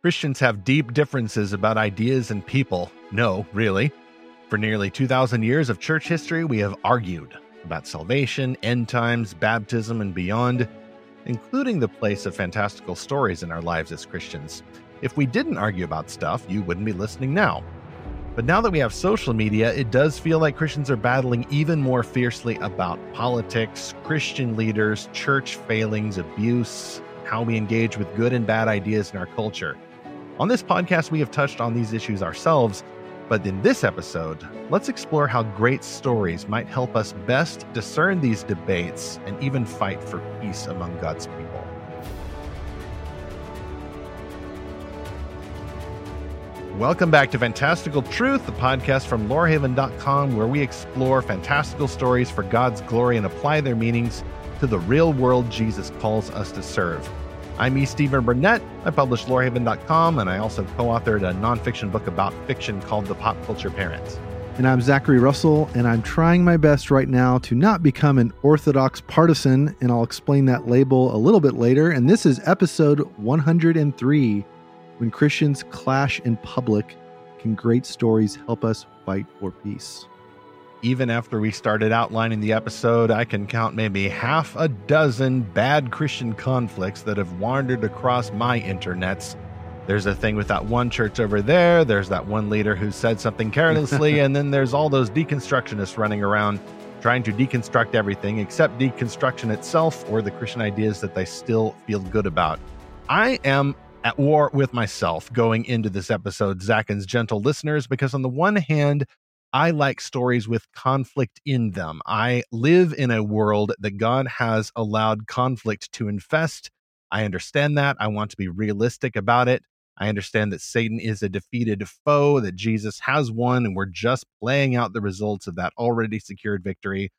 Christians have deep differences about ideas and people. No, really. For nearly 2,000 years of church history, we have argued about salvation, end times, baptism, and beyond, including the place of fantastical stories in our lives as Christians. If we didn't argue about stuff, you wouldn't be listening now. But now that we have social media, it does feel like Christians are battling even more fiercely about politics, Christian leaders, church failings, abuse, how we engage with good and bad ideas in our culture. On this podcast, we have touched on these issues ourselves, but in this episode, let's explore how great stories might help us best discern these debates and even fight for peace among God's people. Welcome back to Fantastical Truth, the podcast from lorehaven.com, where we explore fantastical stories for God's glory and apply their meanings to the real world Jesus calls us to serve. I'm E. Stephen Burnett. I publish lorehaven.com, and I also co authored a nonfiction book about fiction called The Pop Culture Parent. And I'm Zachary Russell, and I'm trying my best right now to not become an orthodox partisan, and I'll explain that label a little bit later. And this is episode 103 When Christians Clash in Public Can Great Stories Help Us Fight for Peace? Even after we started outlining the episode, I can count maybe half a dozen bad Christian conflicts that have wandered across my internets. There's a thing with that one church over there, there's that one leader who said something carelessly, and then there's all those deconstructionists running around trying to deconstruct everything except deconstruction itself or the Christian ideas that they still feel good about. I am at war with myself going into this episode, Zach and's gentle listeners, because on the one hand, I like stories with conflict in them. I live in a world that God has allowed conflict to infest. I understand that. I want to be realistic about it. I understand that Satan is a defeated foe, that Jesus has won, and we're just playing out the results of that already secured victory.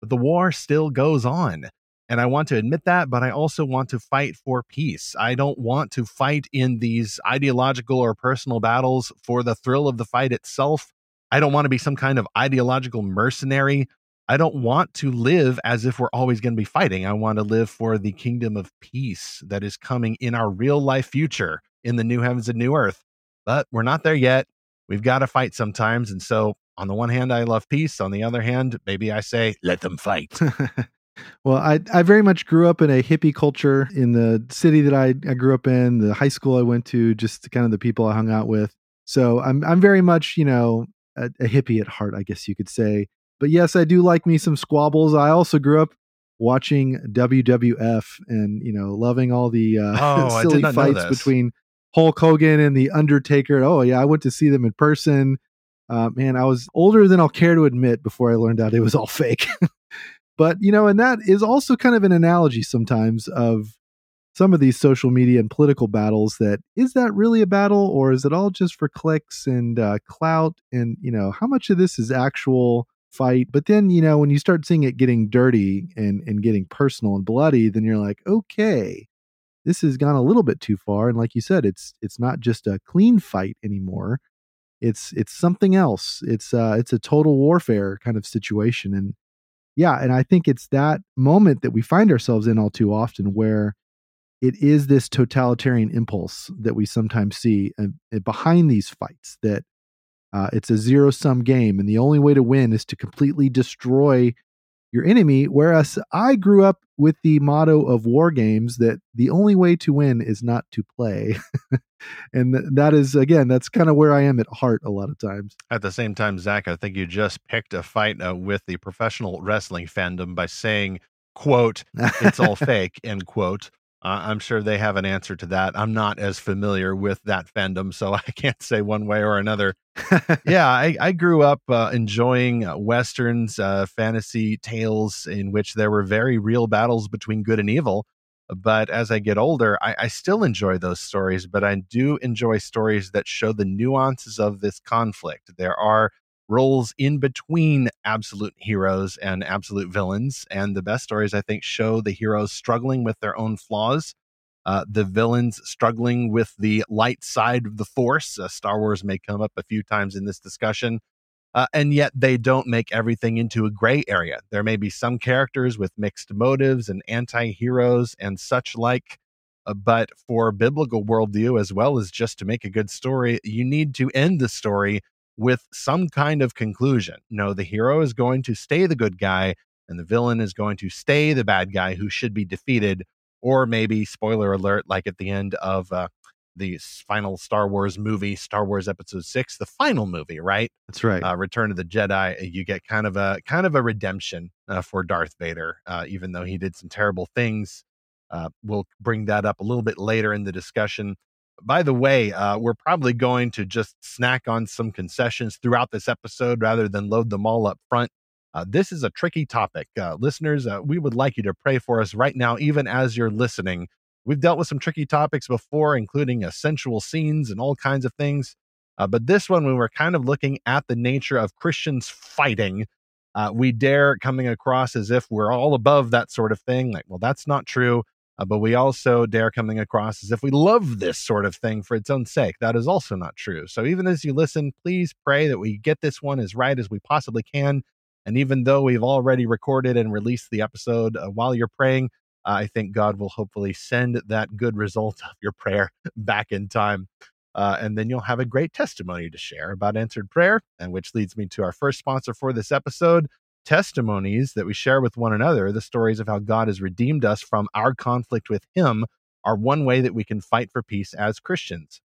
But the war still goes on. And I want to admit that, but I also want to fight for peace. I don't want to fight in these ideological or personal battles for the thrill of the fight itself. I don't want to be some kind of ideological mercenary. I don't want to live as if we're always going to be fighting. I want to live for the kingdom of peace that is coming in our real life future in the new heavens and new earth. But we're not there yet. We've got to fight sometimes. And so, on the one hand, I love peace. On the other hand, maybe I say, let them fight. well, I, I very much grew up in a hippie culture in the city that I, I grew up in, the high school I went to, just kind of the people I hung out with. So I'm I'm very much, you know, a, a hippie at heart, I guess you could say. But yes, I do like me some squabbles. I also grew up watching WWF and you know loving all the uh, Oh, silly did not know fights between Hulk Hogan and the Undertaker. Oh yeah, I went to see them in person. Uh, man, I was older than I'll care to admit before I learned out it was all fake. but you know, and that is also kind of an analogy sometimes of some of these social media and political battles that is that really a battle or is it all just for clicks and uh, clout? And you know how much of this is actual fight? But then you know when you start seeing it getting dirty and and getting personal and bloody then you're like okay this has gone a little bit too far. And like you said it's it's not just a clean fight anymore. It's it's something else. It's uh it's a total warfare kind of situation. And yeah and i think it's that moment that we find ourselves in all too often where it is this totalitarian impulse that we sometimes see uh, behind these fights that uh, it's a zero sum game and the only way to win is to completely destroy your enemy whereas i grew up with the motto of war games that the only way to win is not to play and th- that is again that's kind of where i am at heart a lot of times At the same time, Zach, I think you just picked a fight uh, with the professional wrestling fandom by saying, "quote It's all fake." End quote. Uh, I'm sure they have an answer to that. I'm not as familiar with that fandom, so I can't say one way or another. yeah, I, I grew up uh, enjoying uh, westerns, uh, fantasy tales in which there were very real battles between good and evil. But as I get older, I, I still enjoy those stories, but I do enjoy stories that show the nuances of this conflict. There are roles in between absolute heroes and absolute villains. And the best stories, I think, show the heroes struggling with their own flaws, uh, the villains struggling with the light side of the force. Uh, Star Wars may come up a few times in this discussion. Uh, and yet they don't make everything into a gray area. There may be some characters with mixed motives and anti heroes and such like. Uh, but for biblical worldview, as well as just to make a good story, you need to end the story with some kind of conclusion. No, the hero is going to stay the good guy, and the villain is going to stay the bad guy who should be defeated. Or maybe, spoiler alert, like at the end of uh, the final Star Wars movie, Star Wars Episode Six, the final movie, right? That's right. Uh, Return of the Jedi. You get kind of a kind of a redemption uh, for Darth Vader, uh, even though he did some terrible things. Uh, we'll bring that up a little bit later in the discussion. By the way, uh, we're probably going to just snack on some concessions throughout this episode rather than load them all up front. Uh, this is a tricky topic. Uh, listeners, uh, we would like you to pray for us right now, even as you're listening. We've dealt with some tricky topics before, including sensual scenes and all kinds of things. Uh, but this one, when we're kind of looking at the nature of Christians fighting, uh, we dare coming across as if we're all above that sort of thing. Like, well, that's not true. Uh, but we also dare coming across as if we love this sort of thing for its own sake. That is also not true. So even as you listen, please pray that we get this one as right as we possibly can. And even though we've already recorded and released the episode uh, while you're praying, uh, I think God will hopefully send that good result of your prayer back in time. Uh, and then you'll have a great testimony to share about answered prayer, and which leads me to our first sponsor for this episode, testimonies that we share with one another, the stories of how God has redeemed us from our conflict with Him, are one way that we can fight for peace as Christians.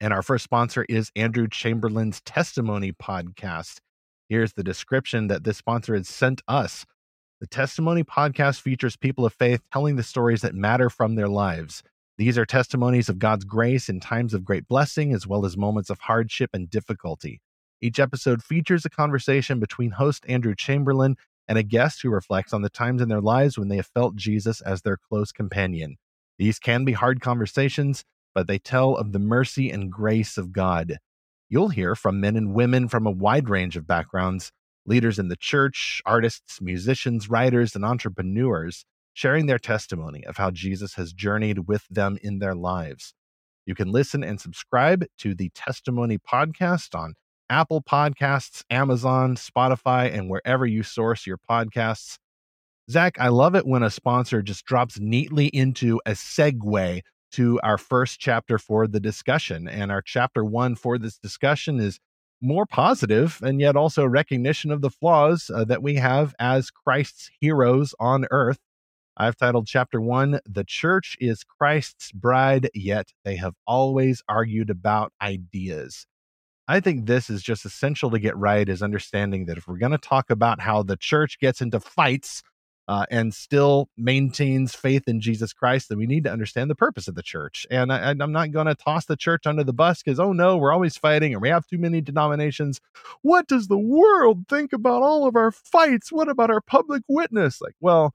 And our first sponsor is Andrew Chamberlain's Testimony Podcast. Here's the description that this sponsor has sent us. The Testimony Podcast features people of faith telling the stories that matter from their lives. These are testimonies of God's grace in times of great blessing, as well as moments of hardship and difficulty. Each episode features a conversation between host Andrew Chamberlain and a guest who reflects on the times in their lives when they have felt Jesus as their close companion. These can be hard conversations, but they tell of the mercy and grace of God. You'll hear from men and women from a wide range of backgrounds leaders in the church, artists, musicians, writers, and entrepreneurs sharing their testimony of how Jesus has journeyed with them in their lives. You can listen and subscribe to the Testimony Podcast on Apple Podcasts, Amazon, Spotify, and wherever you source your podcasts. Zach, I love it when a sponsor just drops neatly into a segue to our first chapter for the discussion. And our chapter one for this discussion is more positive and yet also recognition of the flaws uh, that we have as Christ's heroes on earth. I've titled chapter one, The Church is Christ's Bride, yet they have always argued about ideas. I think this is just essential to get right is understanding that if we're going to talk about how the church gets into fights uh, and still maintains faith in Jesus Christ, then we need to understand the purpose of the church. And I, am not going to toss the church under the bus because, oh no, we're always fighting and we have too many denominations. What does the world think about all of our fights? What about our public witness? Like, well,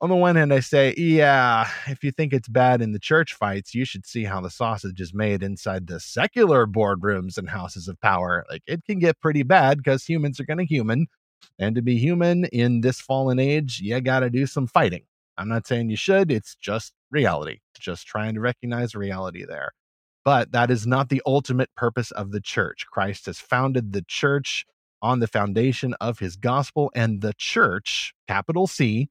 on the one hand, I say, yeah, if you think it's bad in the church fights, you should see how the sausage is made inside the secular boardrooms and houses of power. Like it can get pretty bad because humans are going to human. And to be human in this fallen age, you got to do some fighting. I'm not saying you should, it's just reality, just trying to recognize reality there. But that is not the ultimate purpose of the church. Christ has founded the church on the foundation of his gospel, and the church, capital C,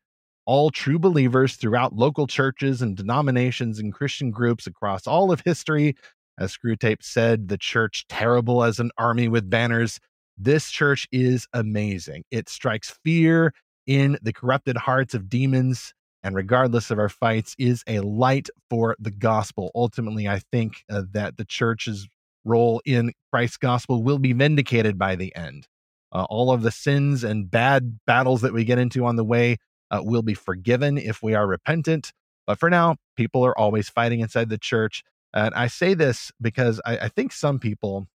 all true believers throughout local churches and denominations and Christian groups across all of history. As Screwtape said, the church terrible as an army with banners. This church is amazing. It strikes fear in the corrupted hearts of demons, and regardless of our fights, is a light for the gospel. Ultimately, I think uh, that the church's role in Christ's gospel will be vindicated by the end. Uh, all of the sins and bad battles that we get into on the way uh, will be forgiven if we are repentant. But for now, people are always fighting inside the church. And I say this because I, I think some people,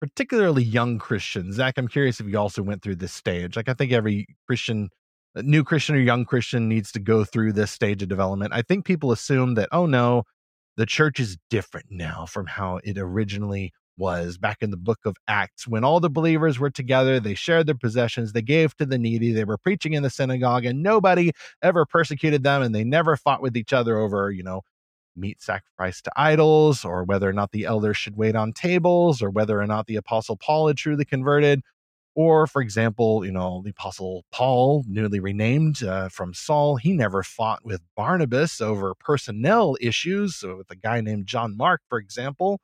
particularly young Christians, Zach, I'm curious if you also went through this stage. Like, I think every Christian, new Christian or young Christian needs to go through this stage of development. I think people assume that, oh no, the church is different now from how it originally was back in the book of Acts when all the believers were together. They shared their possessions, they gave to the needy, they were preaching in the synagogue, and nobody ever persecuted them, and they never fought with each other over, you know, meat sacrificed to idols, or whether or not the elders should wait on tables, or whether or not the apostle Paul had truly converted. Or, for example, you know, the Apostle Paul, newly renamed uh, from Saul, he never fought with Barnabas over personnel issues. So with a guy named John Mark, for example,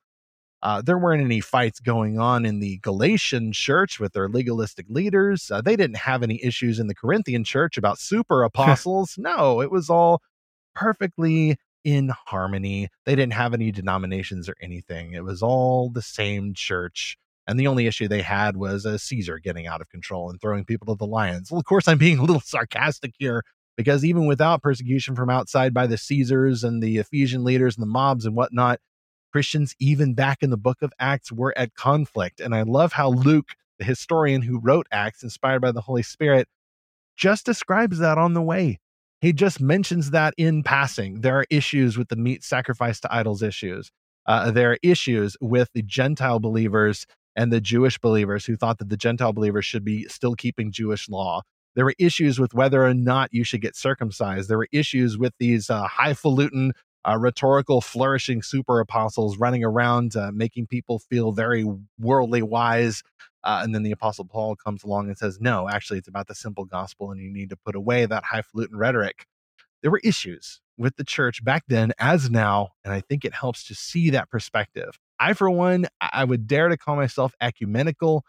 uh, there weren't any fights going on in the Galatian church with their legalistic leaders. Uh, they didn't have any issues in the Corinthian church about super apostles. no, it was all perfectly in harmony. They didn't have any denominations or anything. It was all the same church. And the only issue they had was a Caesar getting out of control and throwing people to the lions. Well, of course, I'm being a little sarcastic here because even without persecution from outside by the Caesars and the Ephesian leaders and the mobs and whatnot, Christians, even back in the book of Acts, were at conflict. And I love how Luke, the historian who wrote Acts, inspired by the Holy Spirit, just describes that on the way. He just mentions that in passing. There are issues with the meat sacrifice to idols issues. Uh, there are issues with the Gentile believers and the Jewish believers who thought that the Gentile believers should be still keeping Jewish law. There were issues with whether or not you should get circumcised. There were issues with these uh, highfalutin, uh, rhetorical, flourishing super apostles running around, uh, making people feel very worldly wise. Uh, and then the apostle Paul comes along and says, no, actually, it's about the simple gospel, and you need to put away that highfalutin rhetoric. There were issues with the church back then as now, and I think it helps to see that perspective. I, for one, I would dare to call myself ecumenical,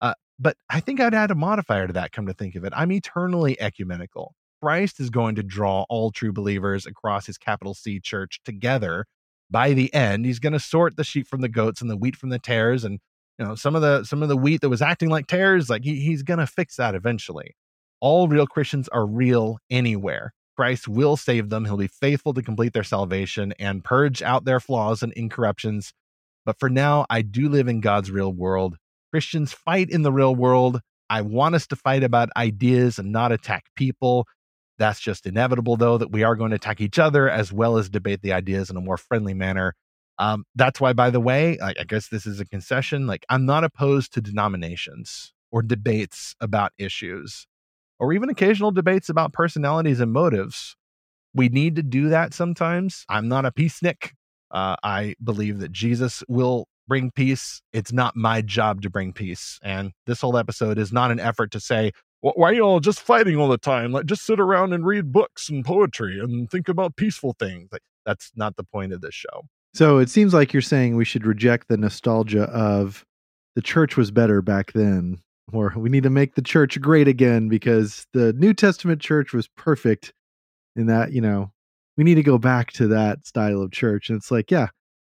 uh, but I think I'd add a modifier to that, come to think of it. I'm eternally ecumenical. Christ is going to draw all true believers across his capital C church together. By the end, he's going to sort the sheep from the goats and the wheat from the tares. And, you know, some of the some of the wheat that was acting like tares, like he, he's going to fix that eventually. All real Christians are real anywhere. Christ will save them. He'll be faithful to complete their salvation and purge out their flaws and incorruptions but for now, I do live in God's real world. Christians fight in the real world. I want us to fight about ideas and not attack people. That's just inevitable, though, that we are going to attack each other as well as debate the ideas in a more friendly manner. Um, that's why, by the way, I, I guess this is a concession. Like, I'm not opposed to denominations or debates about issues or even occasional debates about personalities and motives. We need to do that sometimes. I'm not a peacenik. Uh, I believe that Jesus will bring peace. It's not my job to bring peace. And this whole episode is not an effort to say, why are you all just fighting all the time? Like, just sit around and read books and poetry and think about peaceful things. Like, that's not the point of this show. So it seems like you're saying we should reject the nostalgia of the church was better back then, or we need to make the church great again because the New Testament church was perfect in that, you know, we need to go back to that style of church. And it's like, yeah,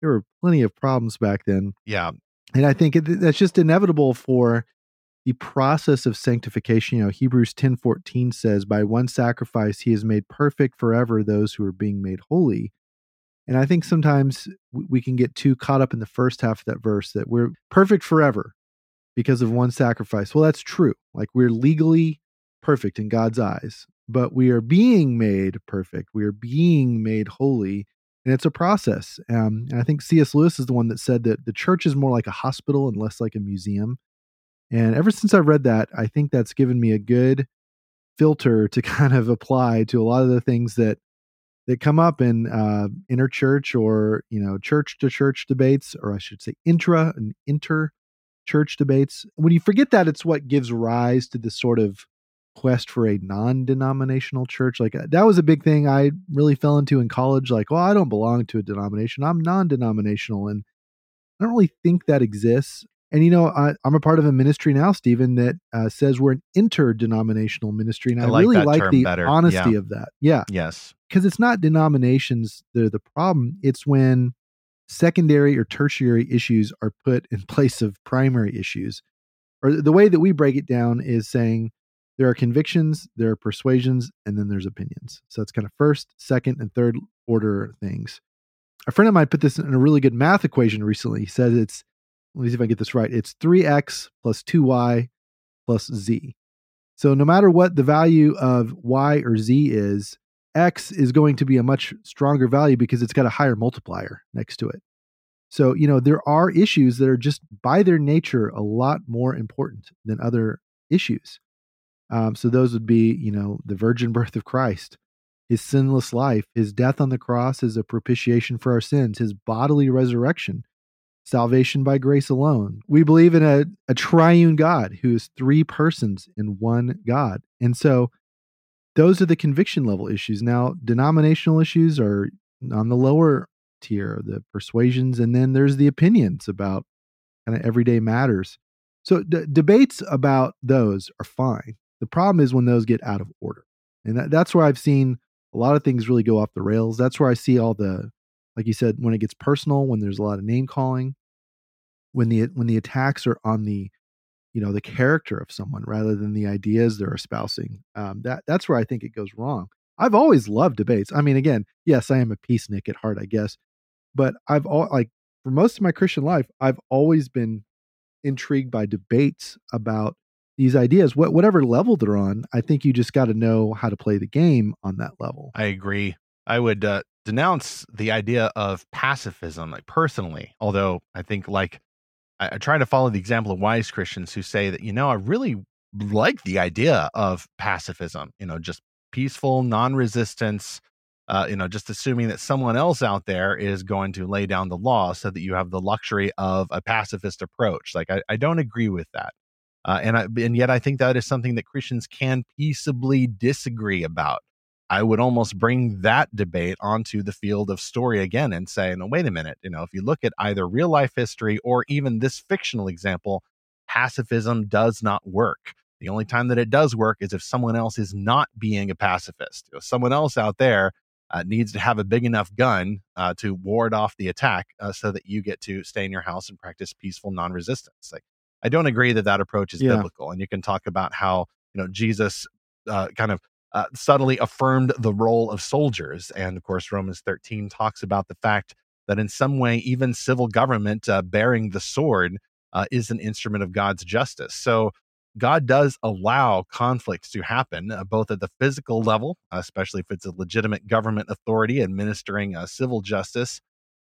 there were plenty of problems back then. Yeah. And I think it, that's just inevitable for the process of sanctification. You know, Hebrews 10 14 says, By one sacrifice, he has made perfect forever those who are being made holy. And I think sometimes we can get too caught up in the first half of that verse that we're perfect forever because of one sacrifice. Well, that's true. Like we're legally perfect in God's eyes but we are being made perfect. We are being made holy. And it's a process. Um, and I think C.S. Lewis is the one that said that the church is more like a hospital and less like a museum. And ever since I've read that, I think that's given me a good filter to kind of apply to a lot of the things that that come up in uh, interchurch or you know church to church debates, or I should say intra and inter church debates. When you forget that, it's what gives rise to this sort of quest for a non-denominational church. Like uh, that was a big thing i really fell into in college like well i don't belong to a denomination. I'm non-denominational and i don't really think that exists and you know I, am a part of a ministry now stephen that uh, says we're an interdenominational ministry and i, I like really like the better. honesty yeah. of that yeah yes because it's not denominations that are the problem it's when secondary or tertiary issues are put in place of primary issues or the way that we break it down is saying there are convictions, there are persuasions, and then there's opinions. So it's kind of first, second, and third order things. A friend of mine put this in a really good math equation recently. He said it's, let me see if I get this right. It's 3x plus 2y plus z. So no matter what the value of y or z is, x is going to be a much stronger value because it's got a higher multiplier next to it. So, you know, there are issues that are just by their nature a lot more important than other issues. Um, so those would be, you know, the virgin birth of Christ, his sinless life, his death on the cross is a propitiation for our sins, his bodily resurrection salvation by grace alone. We believe in a, a triune God who is three persons in one God. And so those are the conviction level issues. Now, denominational issues are on the lower tier, the persuasions, and then there's the opinions about kind of everyday matters. So d- debates about those are fine. The problem is when those get out of order. And that, that's where I've seen a lot of things really go off the rails. That's where I see all the, like you said, when it gets personal, when there's a lot of name calling, when the when the attacks are on the you know the character of someone rather than the ideas they're espousing um, that that's where i think it goes wrong. I've always loved debates. I mean again yes i am a peacenik at heart i guess but i've all like for most of my christian life i've always been intrigued by debates about these ideas. What, whatever level they're on i think you just got to know how to play the game on that level. I agree. I would uh, denounce the idea of pacifism like personally although i think like I, I try to follow the example of wise Christians who say that, you know, I really like the idea of pacifism, you know, just peaceful non resistance, uh, you know, just assuming that someone else out there is going to lay down the law so that you have the luxury of a pacifist approach. Like, I, I don't agree with that. Uh, and I, and yet I think that is something that Christians can peaceably disagree about. I would almost bring that debate onto the field of story again and say, no, wait a minute. You know, if you look at either real life history or even this fictional example, pacifism does not work. The only time that it does work is if someone else is not being a pacifist. You know, someone else out there uh, needs to have a big enough gun uh, to ward off the attack uh, so that you get to stay in your house and practice peaceful non resistance. Like, I don't agree that that approach is yeah. biblical. And you can talk about how, you know, Jesus uh, kind of uh, subtly affirmed the role of soldiers. And of course, Romans 13 talks about the fact that in some way, even civil government uh, bearing the sword uh, is an instrument of God's justice. So God does allow conflicts to happen, uh, both at the physical level, especially if it's a legitimate government authority administering uh, civil justice.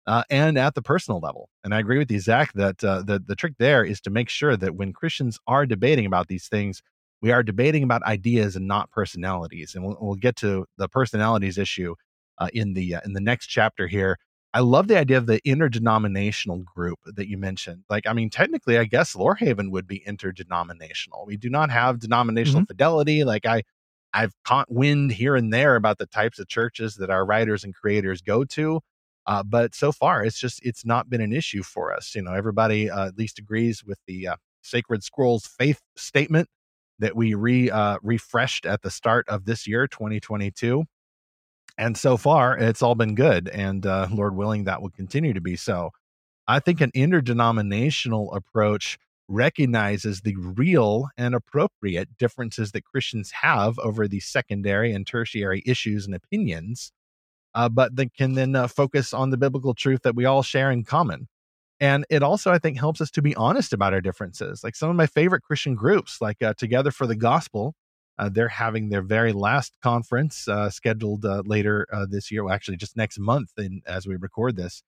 Uh, and at the personal level. And I agree with you, Zach, that the, the trick there is to make sure that when Christians are debating about these things, we are debating about ideas and not personalities and we'll, we'll get to the personalities issue uh, in the uh, in the next chapter here. I love the idea of the interdenominational group that you mentioned. Like i mean technically i guess lorehaven would be interdenominational. We do not have denominational mm-hmm. fidelity. Like i i've caught wind here and there about the types of churches that our writers and creators go to uh, but so far it's just it's not been an issue for us. You know everybody uh, at least agrees with the uh, sacred scrolls faith statement that we re uh, refreshed at the start of this year, 2022. And so far, it's all been good, and uh, Lord willing, that will continue to be so. I think an interdenominational approach recognizes the real and appropriate differences that Christians have over the secondary and tertiary issues and opinions, uh, but that can then uh, focus on the biblical truth that we all share in common. And it also, I think, helps us to be honest about our differences. Like some of my favorite Christian groups, like uh, Together for the Gospel, uh, they're having their very last conference uh, scheduled uh, later uh, this year. Well, actually, just next month, in, as we record this,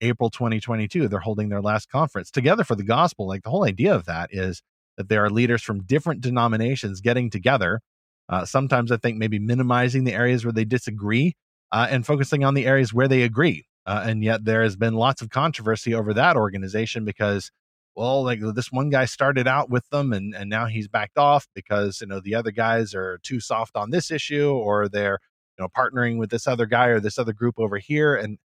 April 2022, they're holding their last conference. Together for the Gospel, like the whole idea of that is that there are leaders from different denominations getting together. Uh, sometimes I think maybe minimizing the areas where they disagree and focusing on the areas where they agree. Uh, and yet there has been lots of controversy over that organization because, well, like this one guy started out with them and, and now he's backed off because, you know, the other guys are too soft on this issue or they're, you know, partnering with this other guy or this other group over here. And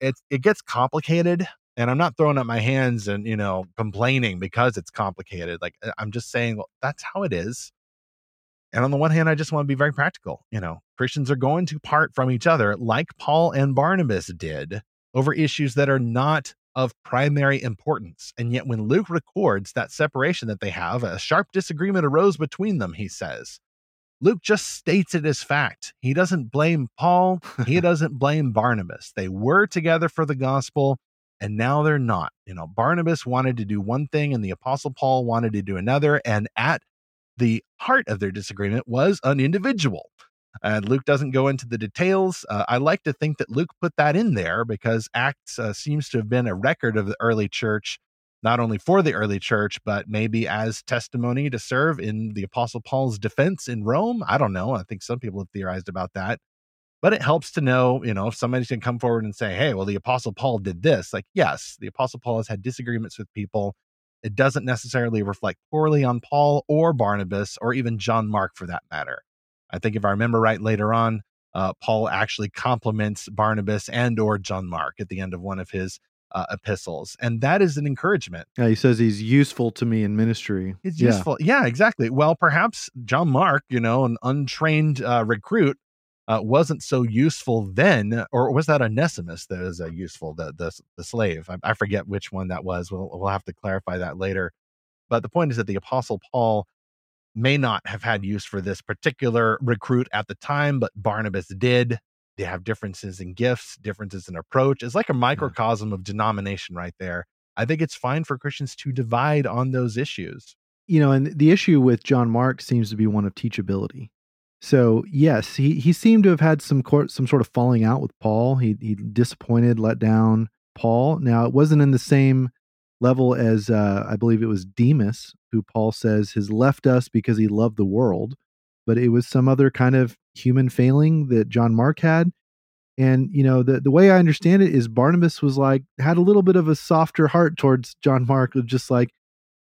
it, it gets complicated. And I'm not throwing up my hands and, you know, complaining because it's complicated. Like I'm just saying, well, that's how it is. And on the one hand, I just want to be very practical. You know, Christians are going to part from each other like Paul and Barnabas did over issues that are not of primary importance. And yet, when Luke records that separation that they have, a sharp disagreement arose between them, he says. Luke just states it as fact. He doesn't blame Paul, he doesn't blame Barnabas. They were together for the gospel, and now they're not. You know, Barnabas wanted to do one thing, and the apostle Paul wanted to do another. And at the heart of their disagreement was an individual. And Luke doesn't go into the details. Uh, I like to think that Luke put that in there because Acts uh, seems to have been a record of the early church, not only for the early church, but maybe as testimony to serve in the Apostle Paul's defense in Rome. I don't know. I think some people have theorized about that. but it helps to know, you know, if somebody's going to come forward and say, hey, well, the Apostle Paul did this. Like, yes, the Apostle Paul has had disagreements with people. It doesn't necessarily reflect poorly on Paul or Barnabas or even John Mark for that matter. I think if I remember right later on, uh, Paul actually compliments Barnabas and or John Mark at the end of one of his uh, epistles, and that is an encouragement. Yeah, he says he's useful to me in ministry. He's useful. Yeah, yeah exactly. Well, perhaps John Mark, you know, an untrained uh, recruit, uh, wasn't so useful then, or was that Onesimus that was uh, useful, the the, the slave? I, I, forget which one that was. We'll we'll have to clarify that later. But the point is that the Apostle Paul may not have had use for this particular recruit at the time, but Barnabas did. They have differences in gifts, differences in approach. It's like a microcosm of denomination right there. I think it's fine for Christians to divide on those issues. You know, and the issue with John Mark seems to be one of teachability. So yes, he he seemed to have had some court, some sort of falling out with Paul. He he disappointed, let down Paul. Now it wasn't in the same level as uh, I believe it was Demas, who Paul says has left us because he loved the world, but it was some other kind of human failing that John Mark had. And you know the the way I understand it is Barnabas was like had a little bit of a softer heart towards John Mark, just like,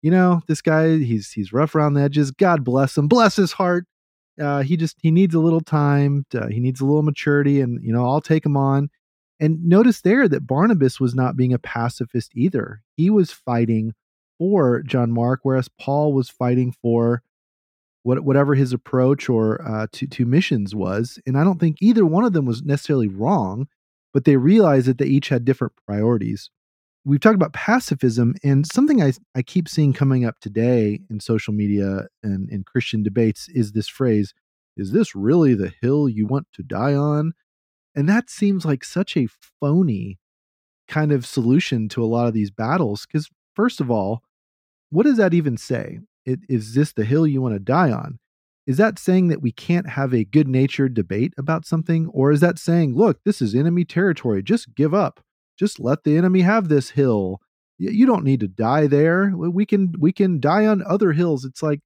you know, this guy he's he's rough around the edges. God bless him, bless his heart. Uh, he just he needs a little time. To, he needs a little maturity, and you know I'll take him on. And notice there that Barnabas was not being a pacifist either. He was fighting for John Mark, whereas Paul was fighting for what, whatever his approach or uh, to, to missions was. And I don't think either one of them was necessarily wrong, but they realized that they each had different priorities. We've talked about pacifism, and something I, I keep seeing coming up today in social media and in Christian debates is this phrase Is this really the hill you want to die on? And that seems like such a phony kind of solution to a lot of these battles. Because, first of all, what does that even say? It, is this the hill you want to die on? Is that saying that we can't have a good natured debate about something? Or is that saying, look, this is enemy territory, just give up? Just let the enemy have this hill. You don't need to die there. We can we can die on other hills. It's like,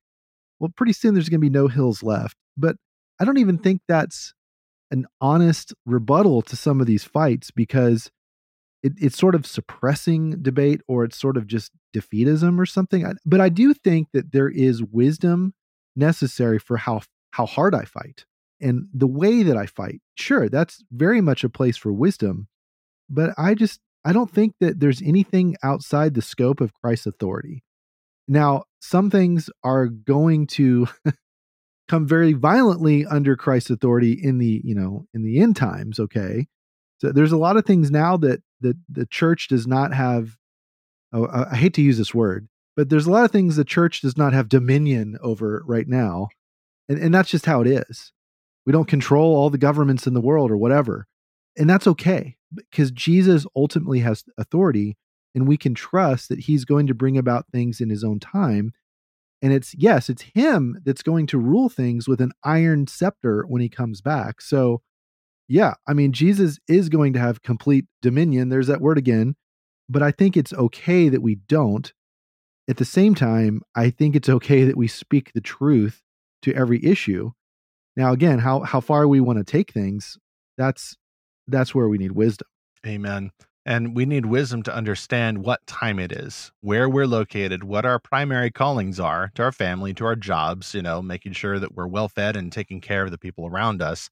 well, pretty soon there's going to be no hills left. But I don't even think that's an honest rebuttal to some of these fights because it, it's sort of suppressing debate or it's sort of just defeatism or something. But I do think that there is wisdom necessary for how how hard I fight and the way that I fight. Sure, that's very much a place for wisdom, but I just I don't think that there's anything outside the scope of Christ's authority. Now, some things are going to come very violently under Christ's authority in the, you know, in the end times, okay? So there's a lot of things now that that the church does not have oh, I hate to use this word, but there's a lot of things the church does not have dominion over right now. And and that's just how it is. We don't control all the governments in the world or whatever. And that's okay because Jesus ultimately has authority and we can trust that he's going to bring about things in his own time and it's yes it's him that's going to rule things with an iron scepter when he comes back. So yeah i mean jesus is going to have complete dominion there's that word again but i think it's okay that we don't. At the same time i think it's okay that we speak the truth to every issue. Now again how how far we want to take things that's that's where we need wisdom amen and we need wisdom to understand what time it is, where we're located, what our primary callings are to our family, to our jobs, you know, making sure that we're well fed and taking care of the people around us.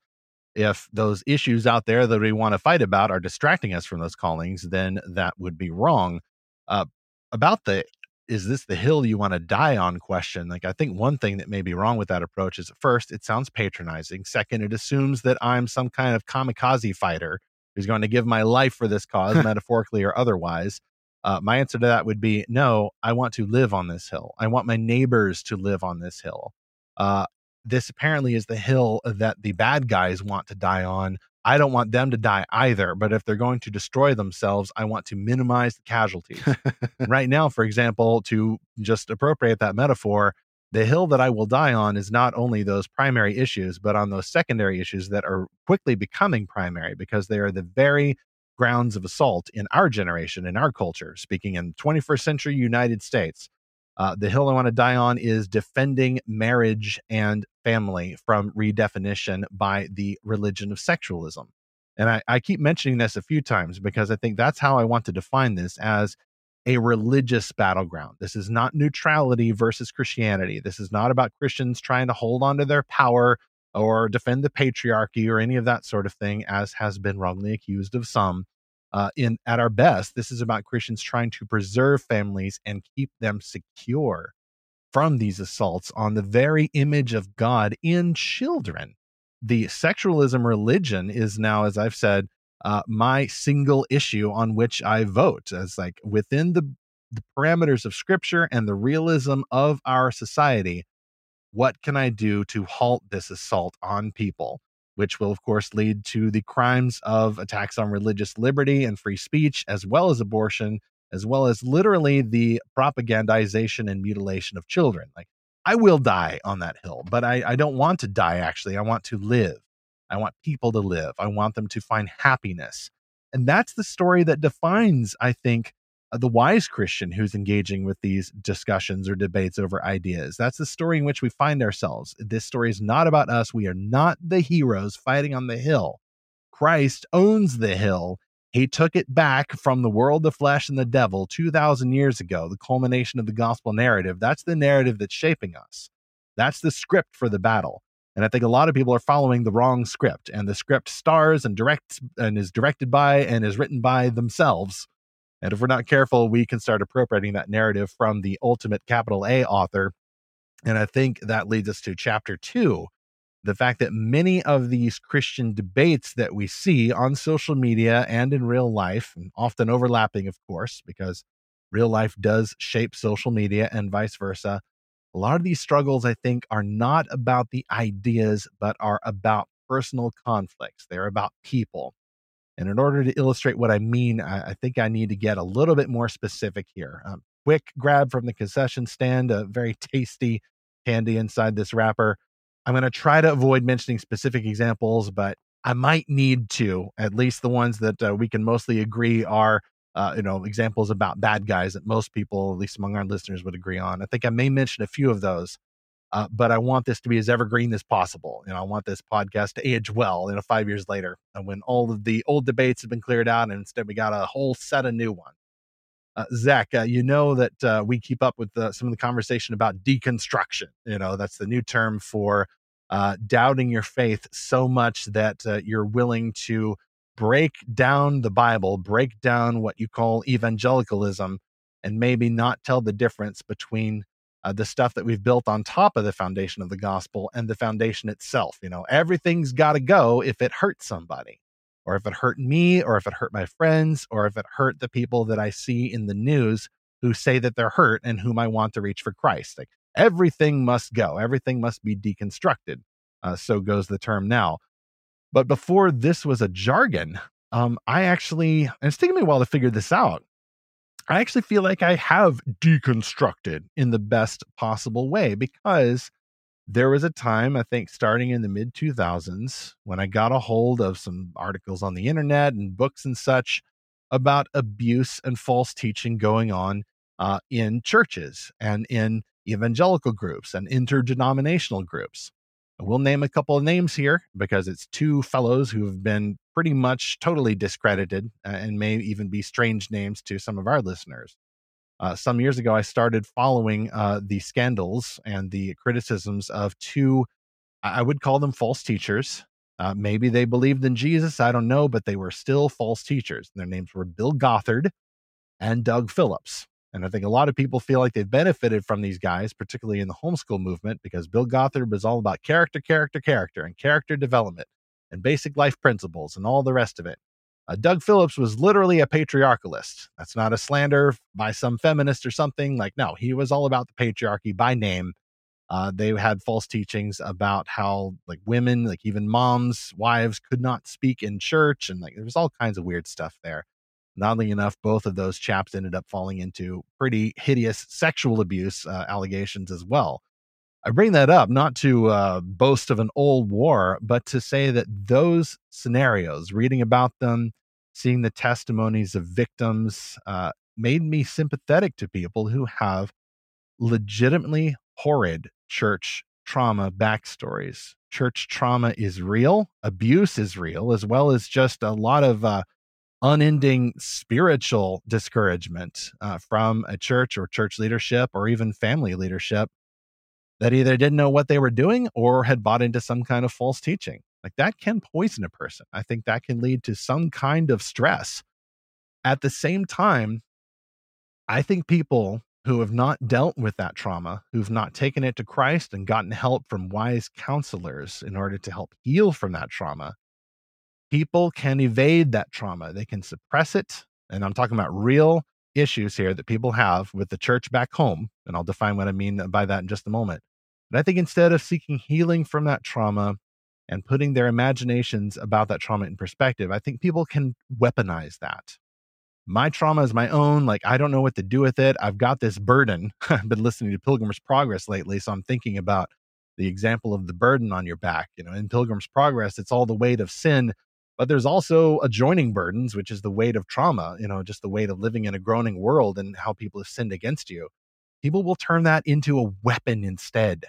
If those issues out there that we want to fight about are distracting us from those callings, then that would be wrong. Uh, about the is this the hill you want to die on question like i think one thing that may be wrong with that approach is first it sounds patronizing second it assumes that i'm some kind of kamikaze fighter who's going to give my life for this cause, metaphorically or otherwise? Uh, my answer to that would be no, I want to live on this hill. I want my neighbors to live on this hill. Uh, this apparently is the hill that the bad guys want to die on. I don't want them to die either, but if they're going to destroy themselves, I want to minimize the casualties. right now, for example, to just appropriate that metaphor, the hill that I will die on is not only those primary issues, but on those secondary issues that are quickly becoming primary because they are the very grounds of assault in our generation, in our culture, speaking in 21st century United States. Uh, the hill I want to die on is defending marriage and family from redefinition by the religion of sexualism. And I, I keep mentioning this a few times because I think that's how I want to define this as a religious battleground. This is not neutrality versus Christianity. This is not about Christians trying to hold on to their power or defend the patriarchy or any of that sort of thing, as has been wrongly accused of some. Uh, in at our best, this is about Christians trying to preserve families and keep them secure from these assaults on the very image of God in children. The sexualism religion is now, as I've said, uh, my single issue on which I vote as like within the the parameters of scripture and the realism of our society. What can I do to halt this assault on people? Which will, of course, lead to the crimes of attacks on religious liberty and free speech, as well as abortion, as well as literally the propagandization and mutilation of children. Like, I will die on that hill, but I, I don't want to die, actually. I want to live. I want people to live. I want them to find happiness. And that's the story that defines, I think, Uh, the wise Christian who's engaging with these discussions or debates over ideas. That's the story in which we find ourselves. This story is not about us. We are not the heroes fighting on the hill. Christ owns the hill. He took it back from the world, the flesh, and the devil 2,000 years ago, the culmination of the gospel narrative. That's the narrative that's shaping us. That's the script for the battle. And I think a lot of people are following the wrong script, and the script stars and directs and is directed by and is written by themselves. And if we're not careful, we can start appropriating that narrative from the ultimate capital A author. And I think that leads us to chapter two the fact that many of these Christian debates that we see on social media and in real life, and often overlapping, of course, because real life does shape social media and vice versa, a lot of these struggles, I think, are not about the ideas, but are about personal conflicts. They're about people. And in order to illustrate what I mean, I, I think I need to get a little bit more specific here. Um, quick grab from the concession stand, a very tasty candy inside this wrapper. I'm going to try to avoid mentioning specific examples, but I might need to, at least the ones that uh, we can mostly agree are uh, you know, examples about bad guys that most people, at least among our listeners, would agree on. I think I may mention a few of those, uh, but I want this to be as evergreen as possible. Know, I want this podcast to age well, you know, five years later, and when all of the old debates have been cleared out, and instead we got a whole set of new ones. Uh, Zach, uh, you know that uh, we keep up with the, some of the conversation about deconstruction. You know, that's the new term for uh, doubting your faith so much that uh, you're willing to break down the Bible, break down what you call evangelicalism, and maybe not tell the difference between uh, the stuff that we've built on top of the foundation of the gospel and the foundation itself. You know, everything's got to go if it hurts somebody, or if it hurt me, or if it hurt my friends, or if it hurt the people that I see in the news who say that they're hurt and whom I want to reach for Christ. Like everything must go, everything must be deconstructed. Uh, so goes the term now. But before this was a jargon, um, I actually, and it's taken me a while to figure this out. I actually feel like I have deconstructed in the best possible way because there was a time, I think, starting in the mid 2000s, when I got a hold of some articles on the internet and books and such about abuse and false teaching going on uh, in churches and in evangelical groups and interdenominational groups. We'll name a couple of names here because it's two fellows who have been pretty much totally discredited uh, and may even be strange names to some of our listeners. Uh, some years ago, I started following uh, the scandals and the criticisms of two, I would call them false teachers. Uh, maybe they believed in Jesus, I don't know, but they were still false teachers. Their names were Bill Gothard and Doug Phillips. And I think a lot of people feel like they've benefited from these guys, particularly in the homeschool movement, because Bill Gothard was all about character, character, character, and character development and basic life principles and all the rest of it. Uh, Doug Phillips was literally a patriarchalist. That's not a slander by some feminist or something. Like, no, he was all about the patriarchy by name. Uh, they had false teachings about how, like, women, like even moms, wives, could not speak in church, and like there was all kinds of weird stuff there. Oddly enough, both of those chaps ended up falling into pretty hideous sexual abuse uh, allegations as well. I bring that up not to uh, boast of an old war, but to say that those scenarios, reading about them, seeing the testimonies of victims, uh, made me sympathetic to people who have legitimately horrid church trauma backstories. Church trauma is real, abuse is real, as well as just a lot of uh, unending spiritual discouragement uh, from a church or church leadership or even family leadership that either didn't know what they were doing or had bought into some kind of false teaching. Like that can poison a person. I think that can lead to some kind of stress. At the same time, I think people who have not dealt with that trauma, who've not taken it to Christ and gotten help from wise counselors in order to help heal from that trauma, people can evade that trauma. They can suppress it. And I'm talking about real issues here that people have with the church back home. And I'll define what I mean by that in just a moment. But I think instead of seeking healing from that trauma and putting their imaginations about that trauma in perspective, I think people can weaponize that my trauma is my own. Like, I don't know what to do with it. I've got this burden. I've been listening to Pilgrim's Progress lately. So I'm thinking about the example of the burden on your back. You know, in Pilgrim's Progress, it's all the weight of sin, but there's also adjoining burdens, which is the weight of trauma, you know, just the weight of living in a groaning world and how people have sinned against you. People will turn that into a weapon instead.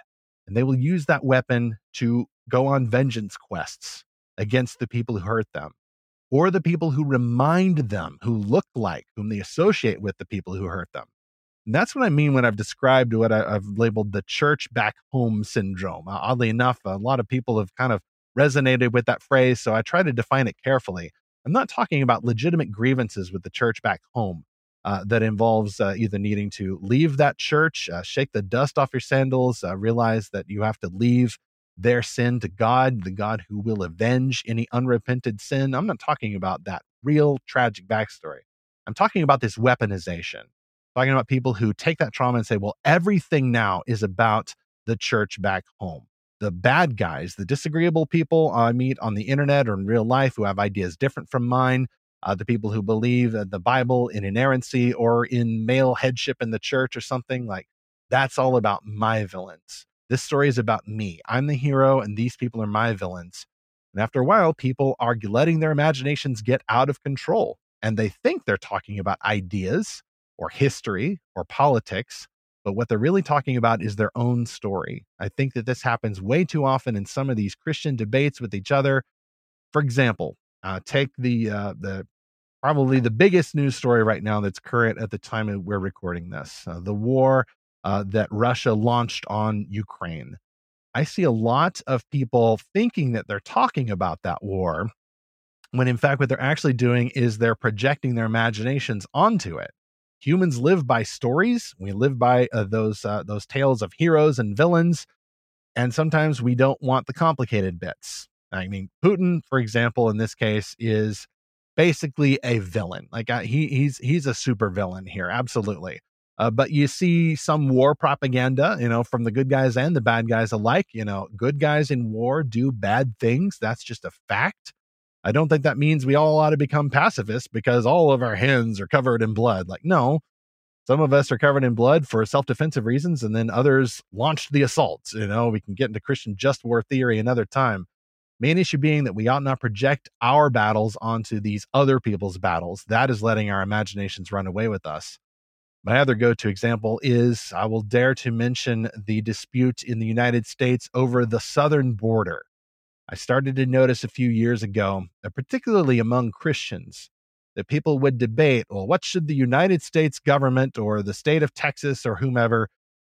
And they will use that weapon to go on vengeance quests against the people who hurt them or the people who remind them, who look like, whom they associate with the people who hurt them. And that's what I mean when I've described what I, have labeled the church back home syndrome. Uh, oddly enough, a lot of people have kind of resonated with that phrase, so I try to define it carefully. I'm not talking about legitimate grievances with the church back home uh, that involves uh, either needing to leave that church, uh, shake the dust off your sandals, uh, realize that you have to leave their sin to God, the God who will avenge any unrepented sin. I'm not talking about that real tragic backstory. I'm talking about this weaponization, talking about people who take that trauma and say, well, everything now is about the church back home. The bad guys, the disagreeable people I meet on the internet or in real life who have ideas different from mine, uh, the people who believe the Bible in inerrancy or in male headship in the church or something like that's all about my villains. This story is about me. I'm the hero, and these people are my villains. And after a while, people are letting their imaginations get out of control. And they think they're talking about ideas or history or politics. But what they're really talking about is their own story. I think that this happens way too often in some of these Christian debates with each other. For example, uh, take the uh, the probably the biggest news story right now that's current at the time we're recording this: uh, the war uh, that Russia launched on Ukraine. I see a lot of people thinking that they're talking about that war, when in fact, what they're actually doing is they're projecting their imaginations onto it. Humans live by stories. We live by uh, those uh, those tales of heroes and villains, and sometimes we don't want the complicated bits. I mean, Putin, for example, in this case, is basically a villain. Like uh, he he's he's a super villain here, absolutely. Uh, but you see some war propaganda, you know, from the good guys and the bad guys alike. You know, good guys in war do bad things. That's just a fact. I don't think that means we all ought to become pacifists because all of our hands are covered in blood. Like, no, some of us are covered in blood for self defensive reasons, and then others launched the assault. You know, we can get into Christian just war theory another time. Main issue being that we ought not project our battles onto these other people's battles. That is letting our imaginations run away with us. My other go to example is I will dare to mention the dispute in the United States over the southern border. I started to notice a few years ago, particularly among Christians, that people would debate well, what should the United States government or the state of Texas or whomever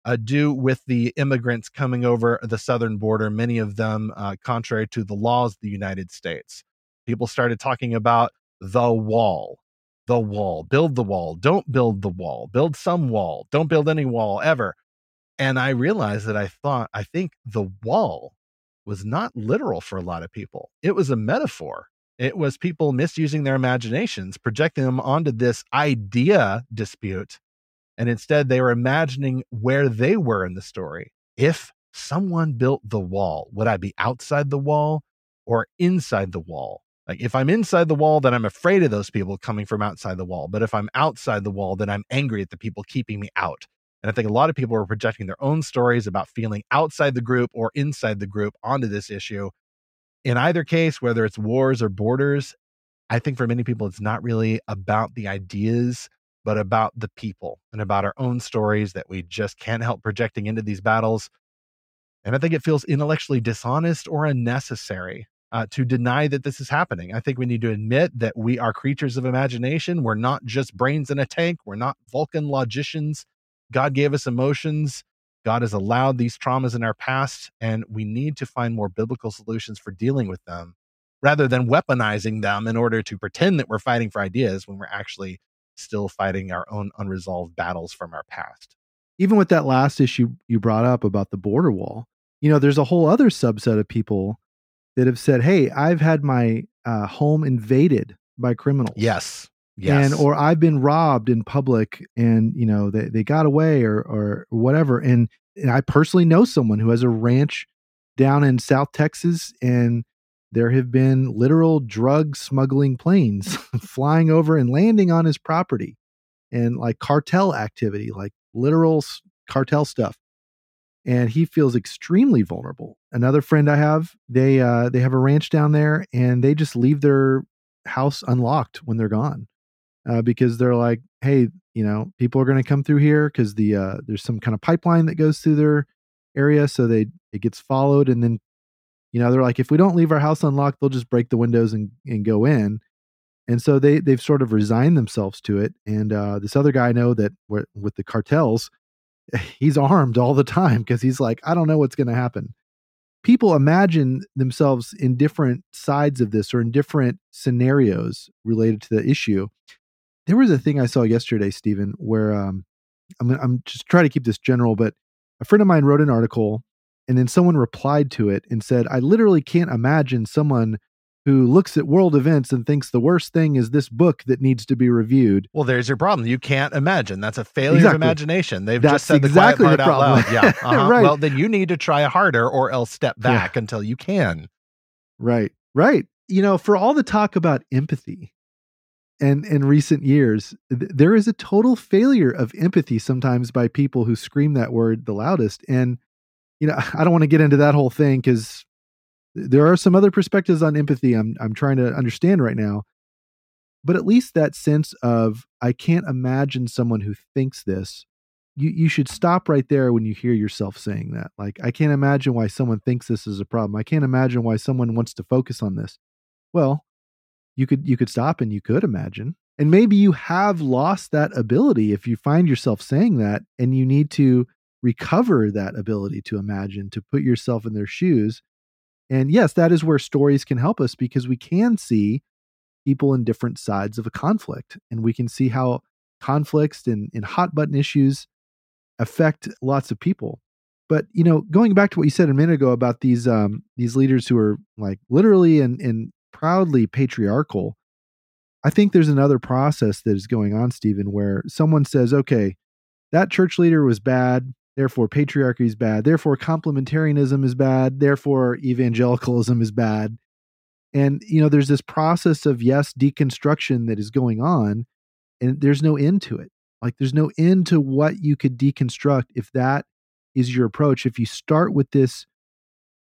uh, do with the immigrants coming over the southern border, many of them uh, contrary to the laws of the United States? People started talking about the wall the wall, build the wall, don't build the wall, build some wall, don't build any wall ever. And I realized that I thought, I think the wall was not literal for a lot of people. It was a metaphor. It was people misusing their imaginations, projecting them onto this idea dispute. And instead, they were imagining where they were in the story. If someone built the wall, would I be outside the wall or inside the wall? Like if I'm inside the wall, then I'm afraid of those people coming from outside the wall. But if I'm outside the wall, then I'm angry at the people keeping me out. And I think a lot of people are projecting their own stories about feeling outside the group or inside the group onto this issue. In either case, whether it's wars or borders, I think for many people, it's not really about the ideas but about the people and about our own stories that we just can't help projecting into these battles. And I think it feels intellectually dishonest or unnecessary uh, to deny that this is happening. I think we need to admit that we are creatures of imagination. We're not just brains in a tank, we're not Vulcan logicians. God gave us emotions. God has allowed these traumas in our past, and we need to find more biblical solutions for dealing with them rather than weaponizing them in order to pretend that we're fighting for ideas when we're actually still fighting our own unresolved battles from our past. Even with that last issue you brought up about the border wall, you know, there's a whole other subset of people that have said, "Hey, I've had my uh, home invaded by criminals." Yes. Yes. And or I've been robbed in public and you know they, they got away or or whatever. And and I personally know someone who has a ranch down in South Texas and there have been literal drug smuggling planes flying over and landing on his property and like cartel activity, like literal cartel stuff. And he feels extremely vulnerable. Another friend I have, they uh, they have a ranch down there, and they just leave their house unlocked when they're gone, uh, because they're like, hey, you know, people are going to come through here because the uh, there's some kind of pipeline that goes through their area, so they it gets followed, and then you know they're like if we don't leave our house unlocked they'll just break the windows and, and go in and so they they've sort of resigned themselves to it and uh, this other guy i know that with the cartels he's armed all the time because he's like i don't know what's going to happen. People imagine themselves in different sides of this or in different scenarios related to the issue there was a thing i saw yesterday stephen where um, I'm, I'm just trying to keep this general but a friend of mine wrote an article and then someone replied to it and said, I literally can't imagine someone who looks at world events and thinks the worst thing is this book that needs to be reviewed. Well, there's your problem. You can't imagine. That's a failure exactly. of imagination. They've That's just said exactly the quiet part out loud. Yeah. Uh-huh. right. Well, then you need to try harder or else step back yeah. until you can. Right. Right. You know, for all the talk about empathy and in recent years, th- there is a total failure of empathy sometimes by people who scream that word the loudest. And you know, I don't want to get into that whole thing because there are some other perspectives on empathy I'm I'm trying to understand right now. But at least that sense of I can't imagine someone who thinks this. You you should stop right there when you hear yourself saying that. Like I can't imagine why someone thinks this is a problem. I can't imagine why someone wants to focus on this. Well, you could you could stop and you could imagine. And maybe you have lost that ability if you find yourself saying that and you need to recover that ability to imagine, to put yourself in their shoes. And yes, that is where stories can help us because we can see people in different sides of a conflict and we can see how conflicts and, and hot button issues affect lots of people. But you know, going back to what you said a minute ago about these um, these leaders who are like literally and, and proudly patriarchal, I think there's another process that is going on, Stephen, where someone says, okay, that church leader was bad. Therefore, patriarchy is bad. Therefore, complementarianism is bad. Therefore, evangelicalism is bad. And, you know, there's this process of, yes, deconstruction that is going on, and there's no end to it. Like, there's no end to what you could deconstruct if that is your approach. If you start with this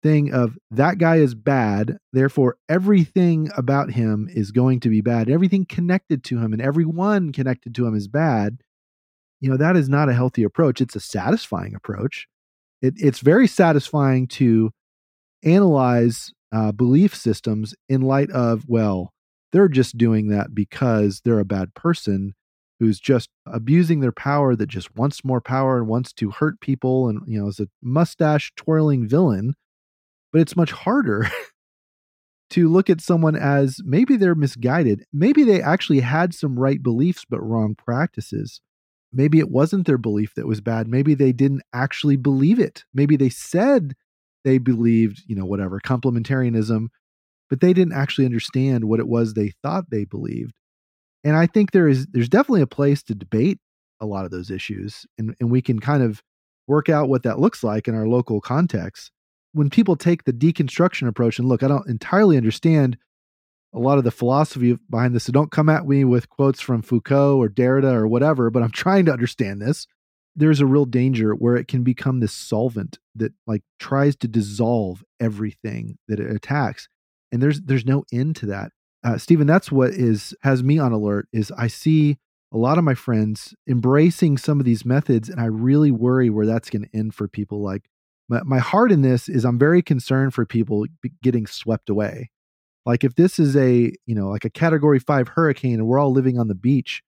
thing of that guy is bad, therefore, everything about him is going to be bad, everything connected to him and everyone connected to him is bad. You know that is not a healthy approach. It's a satisfying approach. It, it's very satisfying to analyze uh, belief systems in light of well they're just doing that because they're a bad person who's just abusing their power that just wants more power and wants to hurt people and you know is a mustache twirling villain but it's much harder to look at someone as maybe they're misguided maybe they actually had some right beliefs but wrong practices. Maybe it wasn't their belief that was bad maybe they didn't actually believe it maybe they said they believed you know whatever complementarianism but they didn't actually understand what it was they thought they believed. And i think there is there's definitely a place to debate a lot of those issues and, and we can kind of work out what that looks like in our local context when people take the deconstruction approach and look i don't entirely understand a lot of the philosophy behind this. So don't come at me with quotes from Foucault or Derrida or whatever, but I'm trying to understand this. There's a real danger where it can become this solvent that like tries to dissolve everything that it attacks. And there's there's no end to that. Uh, Stephen, that's what is has me on alert is I see a lot of my friends embracing some of these methods, and I really worry where that's going to end for people. Like my, my heart in this is I'm very concerned for people getting swept away. Like if this is a, you know, like a category five hurricane and we're all living on the beach,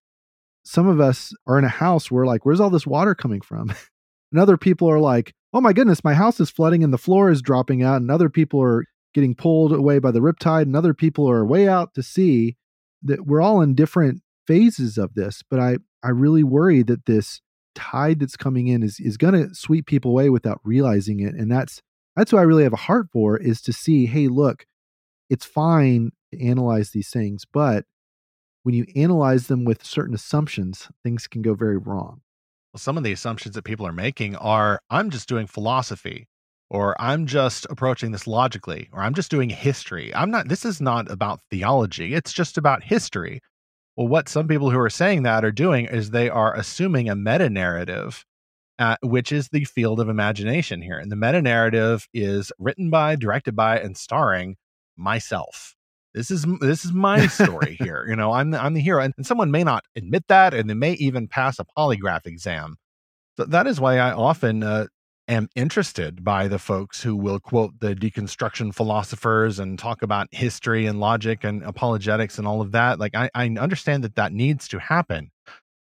some of us are in a house where like, where's all this water coming from? and other people are like, oh my goodness, my house is flooding and the floor is dropping out. And other people are getting pulled away by the riptide and other people are way out to sea. That we're all in different phases of this. But I, I really worry that this tide that's coming in is is going to sweep people away without realizing it and that's that's what i really have a heart for is to see hey look it's fine to analyze these things but when you analyze them with certain assumptions things can go very wrong. Well, some of the assumptions that people are making are i'm just doing philosophy or i'm just approaching this logically or i'm just doing history. I'm not this is not about theology it's just about history well, what some people who are saying that are doing is they are assuming a meta narrative, uh, which is the field of imagination here. And the meta narrative is written by, directed by, and starring myself. This is this is my story here. You know, I'm the, I'm the hero, and, and someone may not admit that, and they may even pass a polygraph exam. So that is why I often uh, am interested by the folks who will quote the deconstruction philosophers and talk about history and logic and apologetics and all of that. Like, I, I understand that that needs to happen.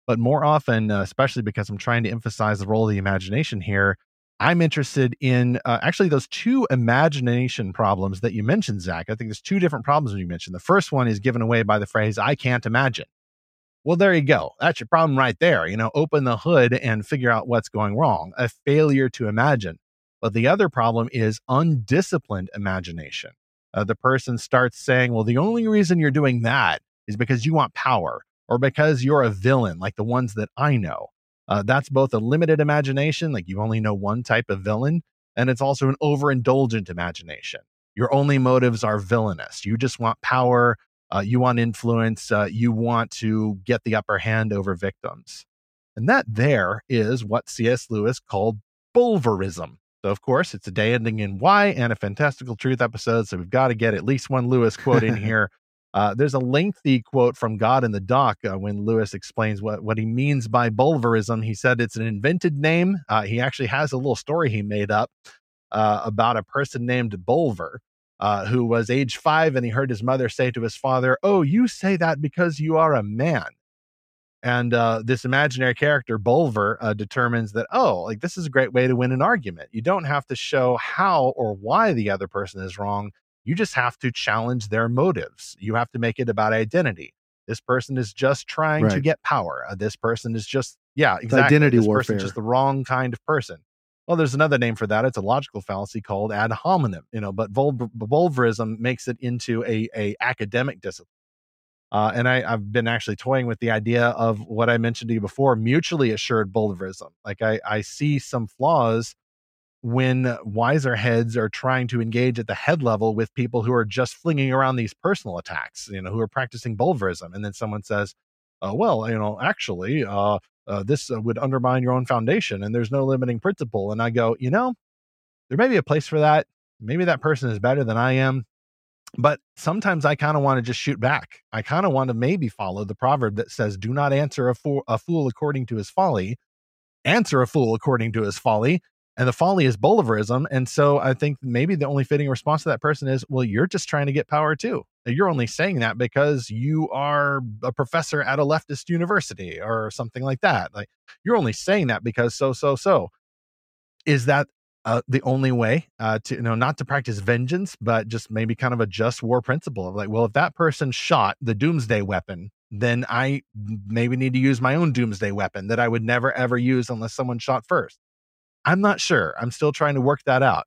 But more often, uh, especially because I'm trying to emphasize the role of the imagination here, I'm interested in uh, actually those two imagination problems that you mentioned, Zach. I think there's two different problems you mentioned. The first one is given away by the phrase, I can't imagine. Well, there you go. That's your problem right there. You know, open the hood and figure out what's going wrong. A failure to imagine. But the other problem is undisciplined imagination. Uh, the person starts saying, well, the only reason you're doing that is because you want power or because you're a villain, like the ones that I know. Uh, that's both a limited imagination, like you only know one type of villain, and it's also an overindulgent imagination. Your only motives are villainous. You just want power uh, you want influence, uh, you want to get the upper hand over victims. And that there is what C.S. Lewis called bulverism. So, of course, it's a day ending in Y and a fantastical truth episode. So, we've got to get at least one Lewis quote in here. Uh, there's a lengthy quote from God in the Dock uh, when Lewis explains what, what he means by bulverism. He said it's an invented name. Uh, he actually has a little story he made up uh, about a person named Bulver uh, who was age five, and he heard his mother say to his father, Oh, you say that because you are a man. And uh, this imaginary character, Bulver, uh, determines that, oh, like this is a great way to win an argument. You don't have to show how or why the other person is wrong. You just have to challenge their motives. You have to make it about identity. This person is just trying right. to get power. Uh, this person is just, yeah, exactly. It's identity this warfare. just the wrong kind of person. Well, there's another name for that. It's a logical fallacy called ad hominem, you know, but Bulverism makes it into a, a academic discipline. Uh, and I, have been actually toying with the idea of what I mentioned to you before, mutually assured Bulverism. Like I, I see some flaws when wiser heads are trying to engage at the head level with people who are just flinging around these personal attacks, you know, who are practicing Bulverism. And then someone says, uh, well, you know, actually, uh, uh, this uh, would undermine your own foundation and there's no limiting principle. And I go, you know, there may be a place for that. Maybe that person is better than I am. But sometimes I kind of want to just shoot back. I kind of want to maybe follow the proverb that says, do not answer a fool, a fool according to his folly. Answer a fool according to his folly and the folly is Bulverism. And so I think maybe the only fitting response to that person is, well, you're just trying to get power too. You're only saying that because you are a professor at a leftist university or something like that. Like you're only saying that because so, so, so. Is that uh, the only way uh, to, you know, not to practice vengeance, but just maybe kind of a just war principle of like, well, if that person shot the doomsday weapon, then I maybe need to use my own doomsday weapon that I would never ever use unless someone shot first I'm not sure. I'm still trying to work that out.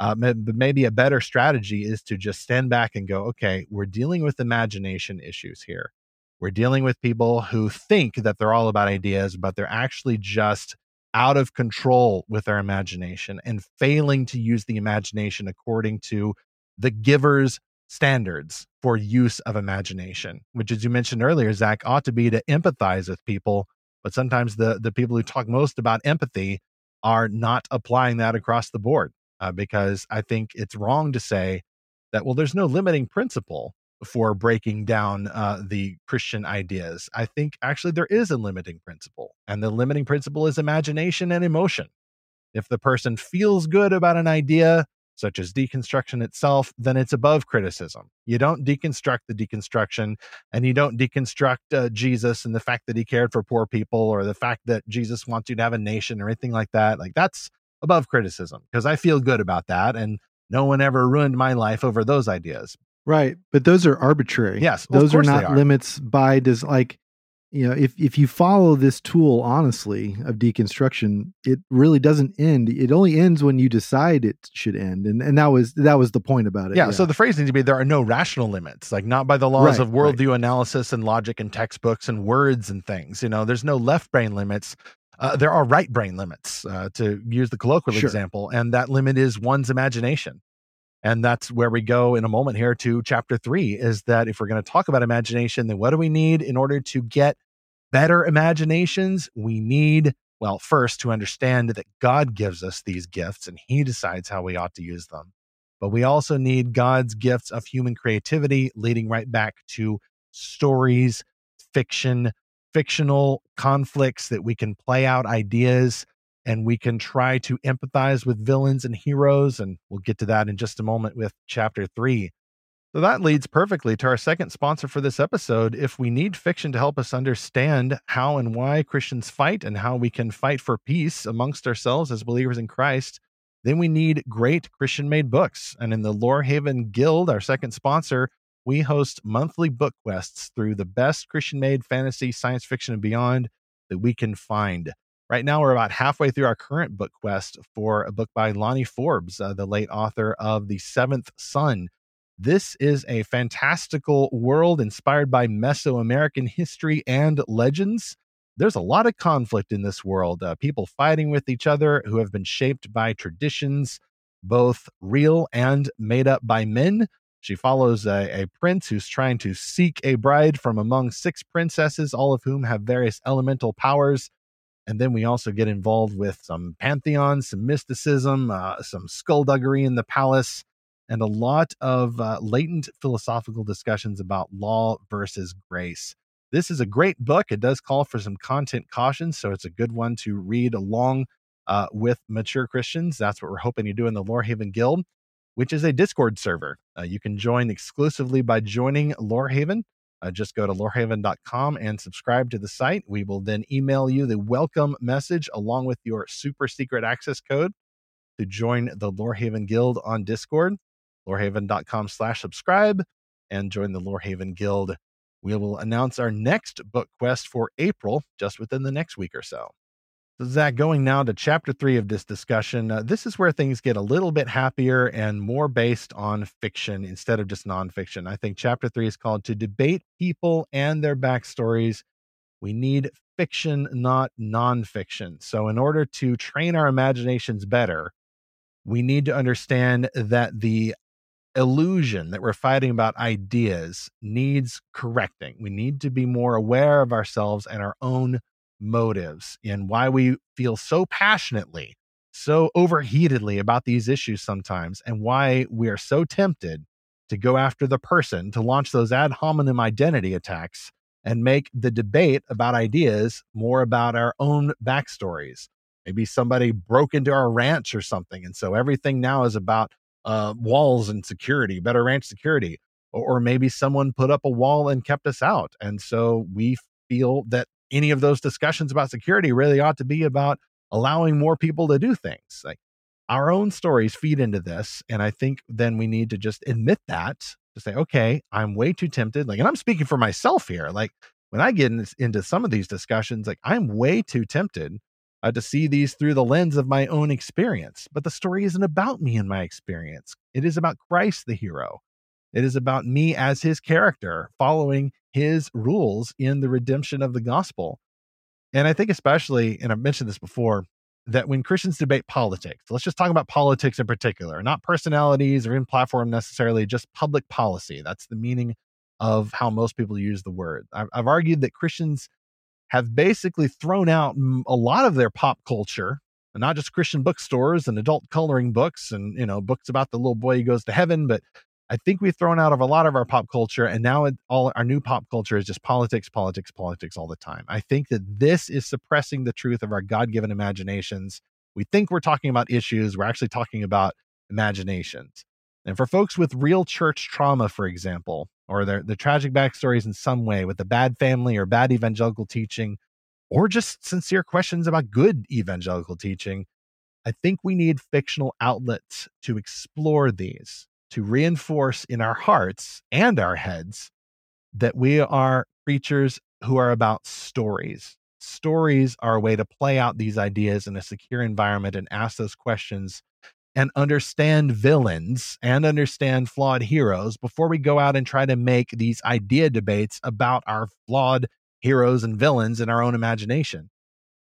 Uh, but maybe a better strategy is to just stand back and go, okay, we're dealing with imagination issues here. We're dealing with people who think that they're all about ideas, but they're actually just out of control with their imagination and failing to use the imagination according to the giver's standards for use of imagination, which, as you mentioned earlier, Zach, ought to be to empathize with people. But sometimes the, the people who talk most about empathy are not applying that across the board uh, because I think it's wrong to say that, well, there's no limiting principle. for breaking down uh, the Christian ideas. I think actually there is a limiting principle, and the limiting principle is imagination and emotion. If the person feels good about an idea, such as deconstruction itself, then it's above criticism. You don't deconstruct the deconstruction and you don't deconstruct uh, Jesus and the fact that he cared for poor people or the fact that Jesus wants you to have a nation or anything like that. Like that's above criticism because I feel good about that. And no one ever ruined my life over those ideas. Right. But those are arbitrary. Yes. Those are not are. limits by does like you know if if you follow this tool honestly of deconstruction it really doesn't end it only ends when you decide it should end and and that was that was the point about it yeah, yeah. so the phrase needs to be there are no rational limits like not by the laws right, of worldview right. analysis and logic and textbooks and words and things you know there's no left brain limits uh, there are right brain limits uh, to use the colloquial sure. example and that limit is one's imagination and that's where we go in a moment here to chapter three is that if we're going to talk about imagination, then what do we need in order to get better imaginations? We need, well, first to understand that God gives us these gifts and he decides how we ought to use them. But we also need God's gifts of human creativity, leading right back to stories, fiction, fictional conflicts that we can play out ideas and we can try to empathize with villains and heroes. And we'll get to that in just a moment with chapter three. So that leads perfectly to our second sponsor for this episode. If we need fiction to help us understand how and why Christians fight and how we can fight for peace amongst ourselves as believers in Christ, then we need great Christian made books. And in the Lorehaven Guild, our second sponsor, we host monthly book quests through the best Christian made fantasy, science fiction, and beyond that we can find. Right now, we're about halfway through our current book quest for a book by Lani Forbes, uh, the late author of The Seventh Sun. This is a fantastical world inspired by Mesoamerican history and legends. There's a lot of conflict in this world, uh, people fighting with each other who have been shaped by traditions, both real and made up by men. She follows a, a, prince who's trying to seek a bride from among six princesses, all of whom have various elemental powers. And then we also get involved with some pantheons, some mysticism, uh, some skullduggery in the palace, and a lot of uh, latent philosophical discussions about law versus grace. This is a great book. It does call for some content caution, so it's a good one to read along uh, with mature Christians. That's what we're hoping to do in the Lorehaven Guild, which is a Discord server. Uh, you can join exclusively by joining Lorehaven uh, just go to lorehaven.com and subscribe to the site. We will then email you the welcome message along with your super secret access code to join the Lorehaven Guild on Discord, lorehaven.com slash subscribe, and join the Lorehaven Guild. We will announce our next book quest for April just within the next week or so. So, Zach, going now to chapter three of this discussion, uh, this is where things get a little bit happier and more based on fiction instead of just nonfiction. I think chapter three is called To Debate People and Their Backstories. We need fiction, not nonfiction. So, in order to train our imaginations better, we need to understand that the illusion that we're fighting about ideas needs correcting. We need to be more aware of ourselves and our own motives and why we feel so passionately, so overheatedly about these issues sometimes, and why we are so tempted to go after the person, to launch those ad hominem identity attacks and make the debate about ideas more about our own backstories. Maybe somebody broke into our ranch or something. And so everything now is about uh, walls and security, better ranch security. Or, or maybe someone put up a wall and kept us out. And so we feel that any of those discussions about security really ought to be about allowing more people to do things. Like our own stories feed into this. And I think then we need to just admit that to say, okay, I'm way too tempted. Like, and I'm speaking for myself here. Like, when I get in, into some of these discussions, like, I'm way too tempted uh, to see these through the lens of my own experience. But the story isn't about me and my experience, it is about Christ, the hero. It is about me as his character, following his rules in the redemption of the gospel. And I think, especially, and I've mentioned this before, that when Christians debate politics, let's just talk about politics in particular, not personalities or in platform necessarily, just public policy. That's the meaning of how most people use the word. I've, I've argued that Christians have basically thrown out a lot of their pop culture, not just Christian bookstores and adult coloring books and you know books about the little boy who goes to heaven, but I think we've thrown out of a lot of our pop culture, and now it, all our new pop culture is just politics, politics, politics all the time. I think that this is suppressing the truth of our God given imaginations. We think we're talking about issues, we're actually talking about imaginations. And for folks with real church trauma, for example, or their the tragic backstories in some way with a bad family or bad evangelical teaching, or just sincere questions about good evangelical teaching, I think we need fictional outlets to explore these to reinforce in our hearts and our heads that we are creatures who are about stories. Stories are a way to play out these ideas in a secure environment and ask those questions and understand villains and understand flawed heroes before we go out and try to make these idea debates about our flawed heroes and villains in our own imagination.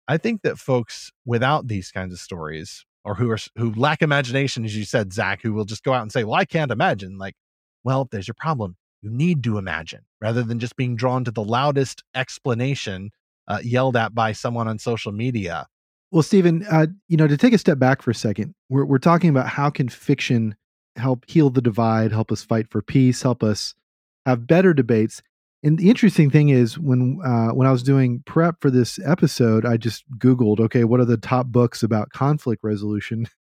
I think that folks without these kinds of stories or who are who lack imagination, as you said, Zach, who will just go out and say, "Well, I can't imagine." Like, well, there's your problem. You need to imagine rather than just being drawn to the loudest explanation uh, yelled at by someone on social media. Well, Stephen, uh, you know, to take a step back for a second, we're we're talking about how can fiction help heal the divide, help us fight for peace, help us have better debates. And the interesting thing is when uh, when I was doing prep for this episode, I just Googled, okay, what are the top books about conflict resolution?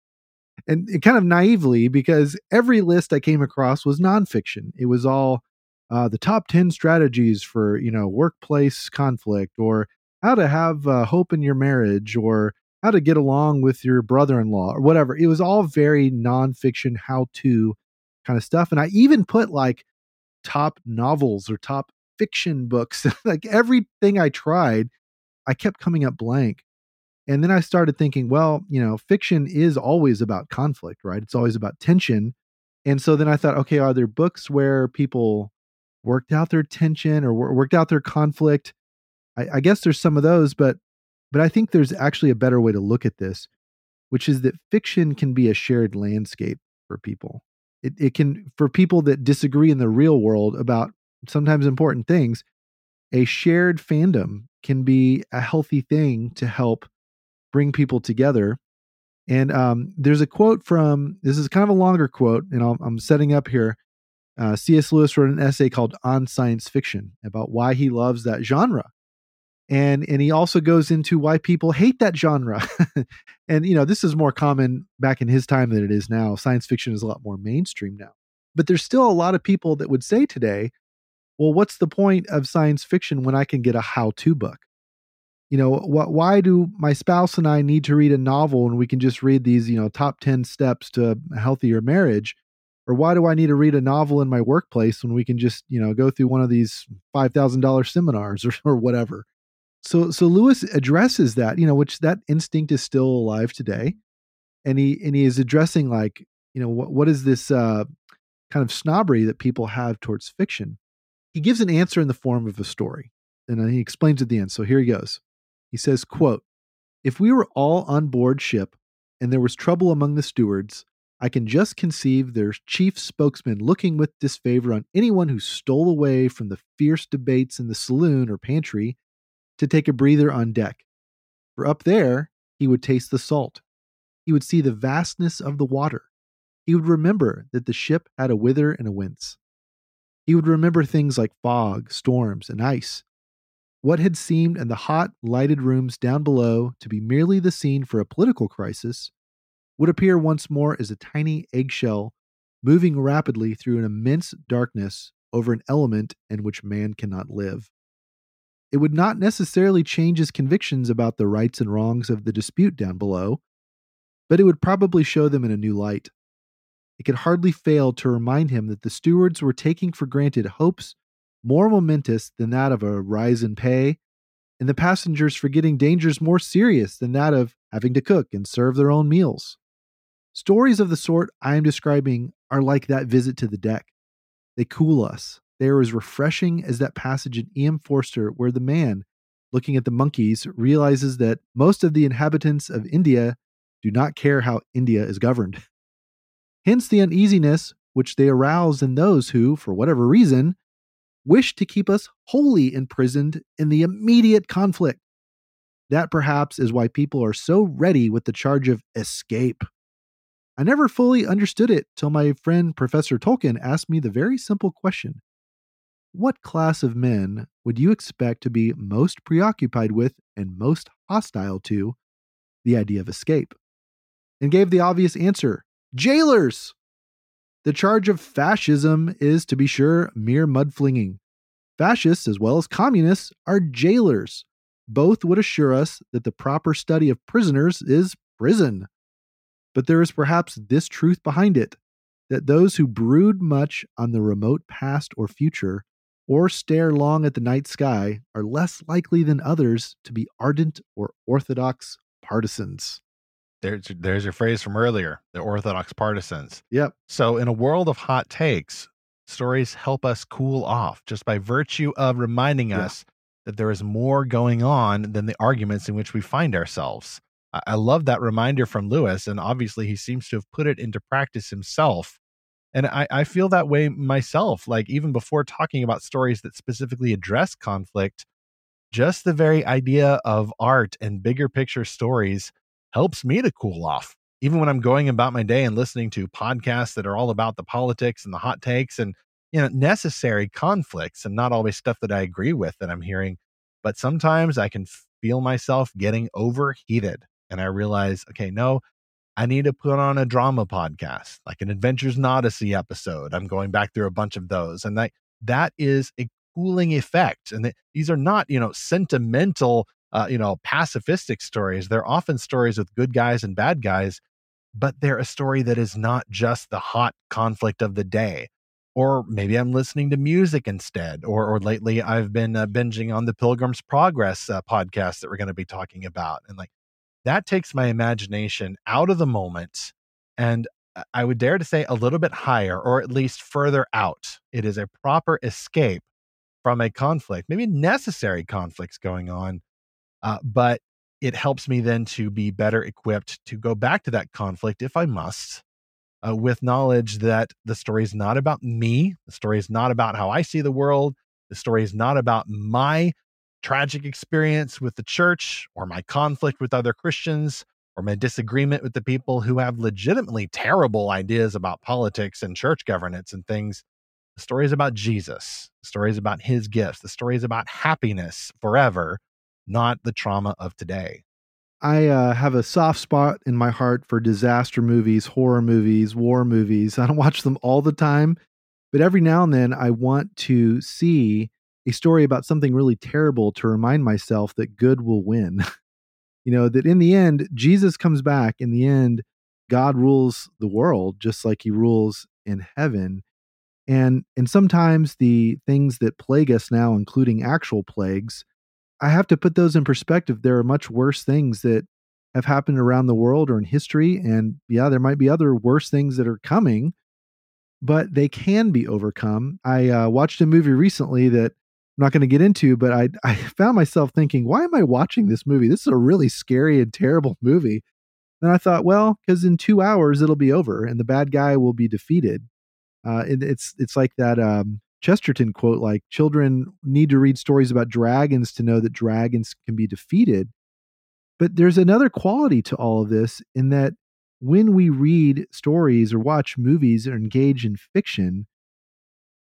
And it kind of naively, because every list I came across was nonfiction. It was all uh, the top ten strategies for you know workplace conflict, or how to have uh, hope in your marriage, or how to get along with your brother-in-law, or whatever. It was all very nonfiction, how-to kind of stuff. And I even put like top novels or top fiction books. like everything I tried, I kept coming up blank. And then I started thinking, well, you know, fiction is always about conflict, right? It's always about tension. And so then I thought, okay, are there books where people worked out their tension or worked out their conflict? I, I guess there's some of those, but but I think there's actually a better way to look at this, which is that fiction can be a shared landscape for people. It, it can for people that disagree in the real world about sometimes important things, a shared fandom can be a healthy thing to help bring people together. And um, there's a quote from this is kind of a longer quote, and i am setting up here. Uh, C.S. Lewis wrote an essay called "On Science Fiction" about why he loves that genre, and and he also goes into why people hate that genre. and you know, this is more common back in his time than it is now. Science fiction is a lot more mainstream now, but there's still a lot of people that would say today well, what's the point of science fiction when I can get a how to book? You know, wh- why do my spouse and I need to read a novel when we can just read these, you know, top 10 steps to a healthier marriage? Or why do I need to read a novel in my workplace when we can just, you know, go through one of these $5,000 seminars or, or whatever? So, so Lewis addresses that, you know, which that instinct is still alive today. And he, and he is addressing like, you know, what, what is this uh, kind of snobbery that people have towards fiction? he gives an answer in the form of a story and he explains at the end so here he goes he says quote if we were all on board ship and there was trouble among the stewards i can just conceive their chief spokesman looking with disfavor on anyone who stole away from the fierce debates in the saloon or pantry to take a breather on deck for up there he would taste the salt he would see the vastness of the water he would remember that the ship had a whither and a wince he would remember things like fog, storms, and ice. What had seemed in the hot, lighted rooms down below to be merely the scene for a political crisis would appear once more as a tiny eggshell moving rapidly through an immense darkness over an element in which man cannot live. It would not necessarily change his convictions about the rights and wrongs of the dispute down below, but it would probably show them in a new light it could hardly fail to remind him that the stewards were taking for granted hopes more momentous than that of a rise in pay, and the passengers forgetting dangers more serious than that of having to cook and serve their own meals. Stories of the sort I am describing are like that visit to the deck. They cool us. They are as refreshing as that passage in E.M. Forster where the man, looking at the monkeys, realizes that most of the inhabitants of India do not care how India is governed. Hence the uneasiness which they arouse in those who, for whatever reason, wish to keep us wholly imprisoned in the immediate conflict. That perhaps is why people are so ready with the charge of escape. I never fully understood it till my friend Professor Tolkien asked me the very simple question What class of men would you expect to be most preoccupied with and most hostile to the idea of escape? And gave the obvious answer jailers! The charge of fascism is, to be sure, mere mudflinging. Fascists, as well as communists, are jailers. Both would assure us that the proper study of prisoners is prison. But there is perhaps this truth behind it that those who brood much on the remote past or future, or stare long at the night sky, are less likely than others to be ardent or orthodox partisans. There's there's your phrase from earlier, the orthodox partisans. Yep. So in a world of hot takes, stories help us cool off just by virtue of reminding Yeah. us that there is more going on than the arguments in which we find ourselves. I, I love that reminder from Lewis, and obviously he seems to have put it into practice himself. And I, I feel that way myself. Like even before talking about stories that specifically address conflict, just the very idea of art and bigger picture stories helps me to cool off. Even when I'm going about my day and listening to podcasts that are all about the politics and the hot takes and you know necessary conflicts and not always stuff that I agree with that I'm hearing, but sometimes I can feel myself getting overheated and I realize, okay, no, I need to put on a drama podcast, like an Adventures in Odyssey episode. I'm going back through a bunch of those and that that is a cooling effect and th- these are not, you know, sentimental uh, you know, pacifistic stories. They're often stories with good guys and bad guys, but they're a story that is not just the hot conflict of the day. Or maybe I'm listening to music instead. Or, or lately I've been uh, binging on the Pilgrim's Progress uh, podcast that we're going to be talking about, and like that takes my imagination out of the moment, and I would dare to say a little bit higher, or at least further out. It is a proper escape from a conflict, maybe necessary conflicts going on uh, but it helps me then to be better equipped to go back to that conflict if I must, uh, with knowledge that the story is not about me. The story is not about how I see the world. The story is not about my tragic experience with the church or my conflict with other Christians or my disagreement with the people who have legitimately terrible ideas about politics and church governance and things. The story is about Jesus. The story is about his gifts. The story is about happiness forever not the trauma of today. I uh, have a soft spot in my heart for disaster movies, horror movies, war movies. I don't watch them all the time, but every now and then I want to see a story about something really terrible to remind myself that good will win. you know, that in the end, Jesus comes back. In the end, God rules the world just like he rules in heaven. And and sometimes the things that plague us now, including actual plagues, I have to put those in perspective. There are much worse things that have happened around the world or in history. And yeah, there might be other worse things that are coming, but they can be overcome. I uh, watched a movie recently that I'm not going to get into, but I, I found myself thinking, why am I watching this movie? This is a really scary and terrible movie. And I thought, well, because in two hours it'll be over and the bad guy will be defeated. Uh, it, it's it's like that um, Chesterton quote like children need to read stories about dragons to know that dragons can be defeated. But there's another quality to all of this in that when we read stories or watch movies or engage in fiction,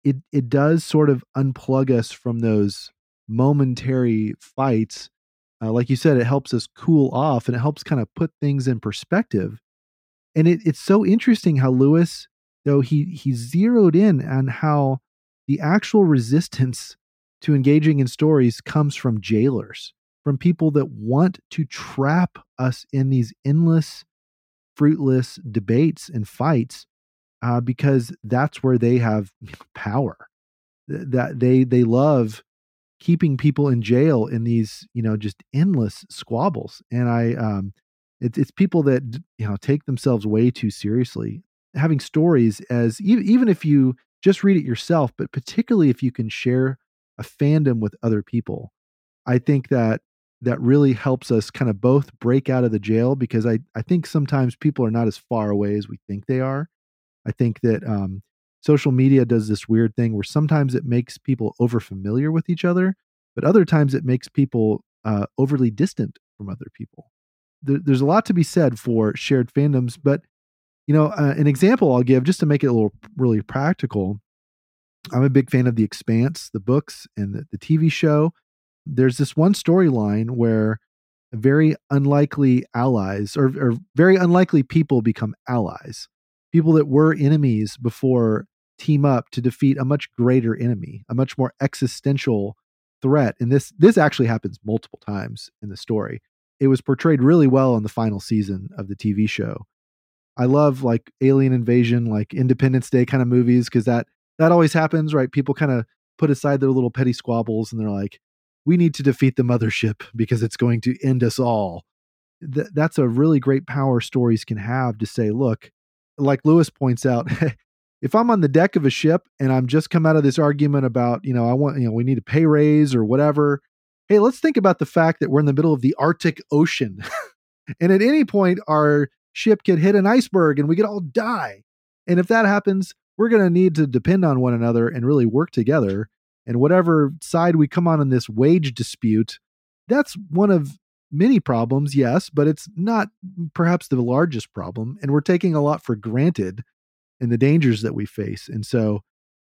it it does sort of unplug us from those momentary fights. Uh, like you said, it helps us cool off and it helps kind of put things in perspective. And it, it's so interesting how Lewis, though he he zeroed in on how the actual resistance to engaging in stories comes from jailers, from people that want to trap us in these endless, fruitless debates and fights uh, because that's where they have power. That they they love keeping people in jail in these you know just endless squabbles, and I um, it's it's people that you know take themselves way too seriously. Having stories as even if you just read it yourself, but particularly if you can share a fandom with other people, I think that that really helps us kind of both break out of the jail because I, I think sometimes people are not as far away as we think they are. I think that um, social media does this weird thing where sometimes it makes people over familiar with each other, but other times it makes people uh, overly distant from other people. There, there's a lot to be said for shared fandoms, but You know, uh, an example I'll give just to make it a little really practical. I'm a big fan of The Expanse, the books, and the, the TV show. There's this one storyline where very unlikely allies or, or very unlikely people become allies. People that were enemies before team up to defeat a much greater enemy, a much more existential threat. And this this actually happens multiple times in the story. It was portrayed really well in the final season of the TV show. I love like alien invasion, like Independence Day kind of movies because that that always happens, right? People kind of put aside their little petty squabbles and they're like, we need to defeat the mothership because it's going to end us all. Th- that's a really great power stories can have to say, look, like Lewis points out, if I'm on the deck of a ship and I'm just come out of this argument about, you know, I want, you know, we need a pay raise or whatever. Hey, let's think about the fact that we're in the middle of the Arctic Ocean. and at any point, our ship could hit an iceberg and we could all die. And if that happens, we're going to need to depend on one another and really work together. And whatever side we come on in this wage dispute, that's one of many problems, yes, but it's not perhaps the largest problem. And we're taking a lot for granted in the dangers that we face. And so,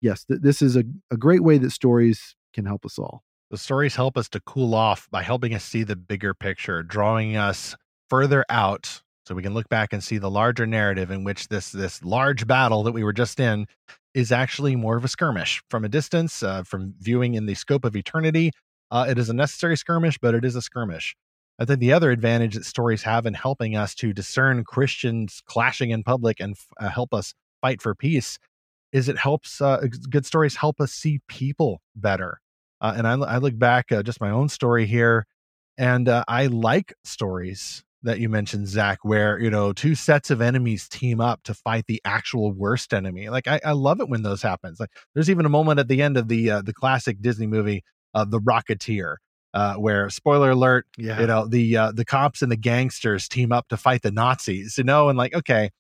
yes, th- this is a, a great way that stories can help us all. The stories help us to cool off by helping us see the bigger picture, drawing us further out so we can look back and see the larger narrative in which this this large battle that we were just in is actually more of a skirmish from a distance, uh, from viewing in the scope of eternity. Uh, it is a necessary skirmish, but it is a skirmish. I think the other advantage that stories have in helping us to discern Christians clashing in public and uh, help us fight for peace is it helps uh, good stories help us see people better. Uh, and I, I, look back uh, just my own story here, and uh, I like stories that you mentioned, Zach, where you know two sets of enemies team up to fight the actual worst enemy. Like I, I love it when those happens. Like there's even a moment at the end of the uh, the classic Disney movie, The Rocketeer, uh, where spoiler alert, yeah. you know the uh, the cops and the gangsters team up to fight the Nazis. You know, and like okay,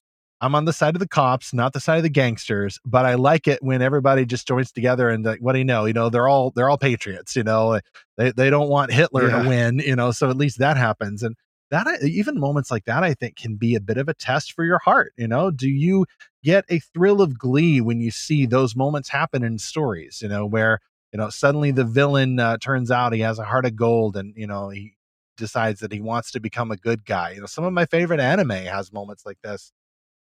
I'm on the side of the cops, not the side of the gangsters, but I like it when everybody just joins together and like, what do you know? You know, they're all they're all patriots. You know, they they don't want Hitler yeah. to win. You know, so at least that happens. And that even moments like that i think can be a bit of a test for your heart you know do you get a thrill of glee when you see those moments happen in stories you know where you know suddenly the villain uh, turns out he has a heart of gold and you know he decides that he wants to become a good guy you know some of my favorite anime has moments like this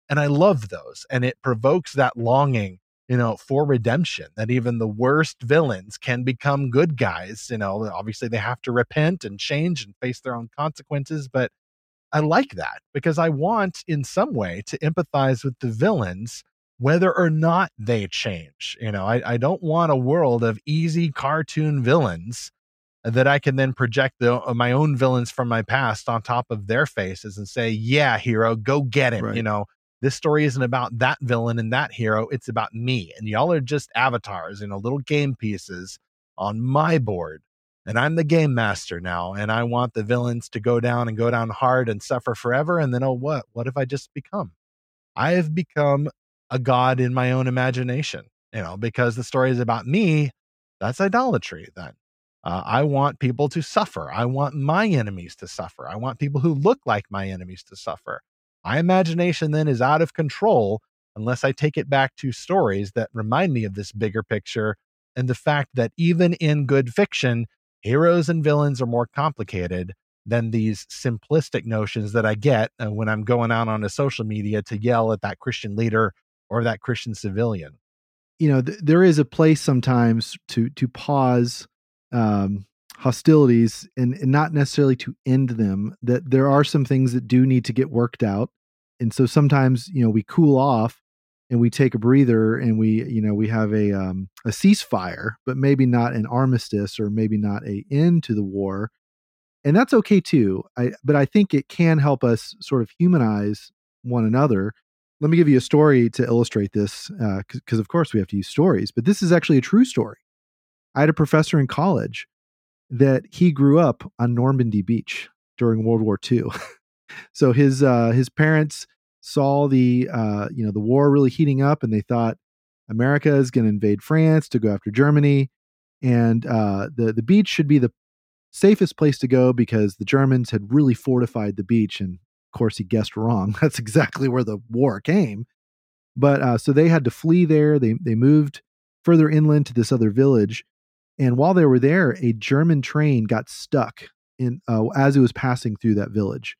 and i love those and it provokes that longing you know, for redemption, that even the worst villains can become good guys. You know, obviously they have to repent and change and face their own consequences. But I like that because I want, in some way, to empathize with the villains, whether or not they change. You know, I, I don't want a world of easy cartoon villains that I can then project the, uh, my own villains from my past on top of their faces and say, yeah, hero, go get him. Right. You know, this story isn't about that villain and that hero. It's about me. And y'all are just avatars, you know, little game pieces on my board. And I'm the game master now. And I want the villains to go down and go down hard and suffer forever. And then, oh, what? What have I just become? I have become a god in my own imagination, you know, because the story is about me. That's idolatry then. Uh, I want people to suffer. I want my enemies to suffer. I want people who look like my enemies to suffer. My imagination then is out of control unless I take it back to stories that remind me of this bigger picture and the fact that even in good fiction, heroes and villains are more complicated than these simplistic notions that I get uh, when I'm going out on a social media to yell at that Christian leader or that Christian civilian. You know, th- there is a place sometimes to to pause um, hostilities and, and not necessarily to end them. That there are some things that do need to get worked out and so sometimes you know we cool off and we take a breather and we you know we have a um, a ceasefire but maybe not an armistice or maybe not a end to the war and that's okay too i but i think it can help us sort of humanize one another let me give you a story to illustrate this because uh, of course we have to use stories but this is actually a true story i had a professor in college that he grew up on normandy beach during world war ii so his uh, his parents saw the uh, you know the war really heating up, and they thought America is going to invade France to go after Germany, and uh, the the beach should be the safest place to go because the Germans had really fortified the beach. And course, he guessed wrong. That's exactly where the war came. But uh, so they had to flee there. They they moved further inland to this other village, and while they were there, a German train got stuck in uh, as it was passing through that village.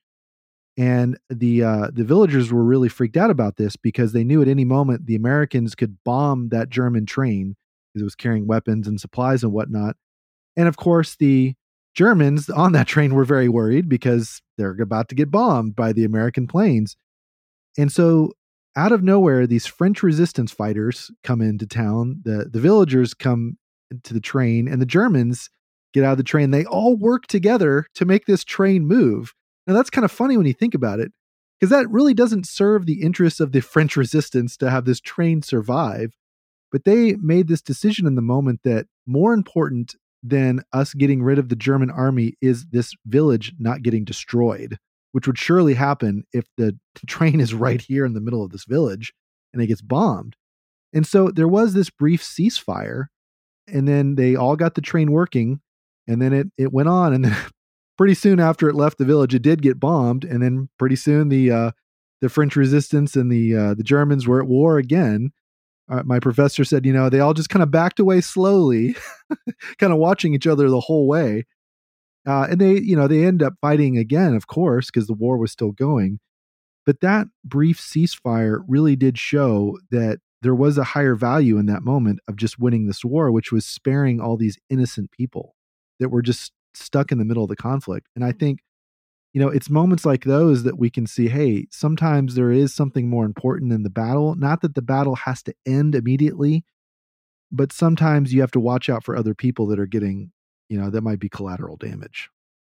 And the uh, the villagers were really freaked out about this because they knew at any moment the Americans could bomb that German train because it was carrying weapons and supplies and whatnot. And of course, the Germans on that train were very worried because they're about to get bombed by the American planes. And so, out of nowhere, these French resistance fighters come into town. The, the villagers come to the train, and the Germans get out of the train. They all work together to make this train move. Now, that's kind of funny when you think about it, because that really doesn't serve the interests of the French resistance to have this train survive. But they made this decision in the moment that more important than us getting rid of the German army is this village not getting destroyed, which would surely happen if the train is right here in the middle of this village and it gets bombed. And so there was this brief ceasefire, and then they all got the train working, and then it it went on, and then pretty soon after it left the village, it did get bombed, and then pretty soon the uh, the French resistance and the uh, the Germans were at war again, uh, my professor said, you know, they all just kind of backed away slowly, kind of watching each other the whole way. Uh, and they, you know, they end up fighting again, of course, because the war was still going. But that brief ceasefire really did show that there was a higher value in that moment of just winning this war, which was sparing all these innocent people that were just stuck in the middle of the conflict. And I think you know, it's moments like those that we can see, hey, sometimes there is something more important in the battle. Not that the battle has to end immediately, but sometimes you have to watch out for other people that are getting, you know, that might be collateral damage.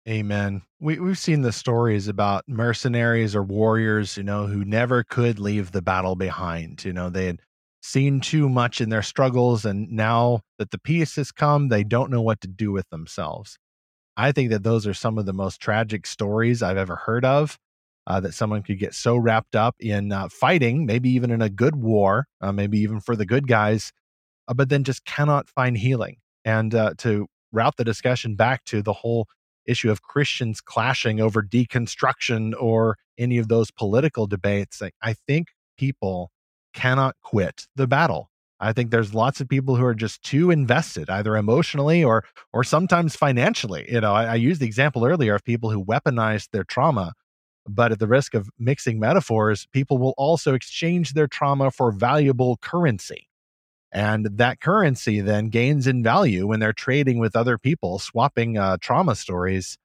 Amen. We we've seen the stories about mercenaries or warriors, you know, who never could leave the battle behind. You know, they had seen too much in their struggles and now that the peace has come, they don't know what to do with themselves. I think that those are some of the most tragic stories I've ever heard of. Uh, that someone could get so wrapped up in uh, fighting, maybe even in a good war, uh, maybe even for the good guys, uh, but then just cannot find healing. And uh, to route the discussion back to the whole issue of Christians clashing over deconstruction or any of those political debates, like, I think people cannot quit the battle. I think there's lots of people who are just too invested, either emotionally or or sometimes financially. You know, I, I used the example earlier of people who weaponize their trauma, but at the risk of mixing metaphors, people will also exchange their trauma for valuable currency. And that currency then gains in value when they're trading with other people, swapping uh, trauma stories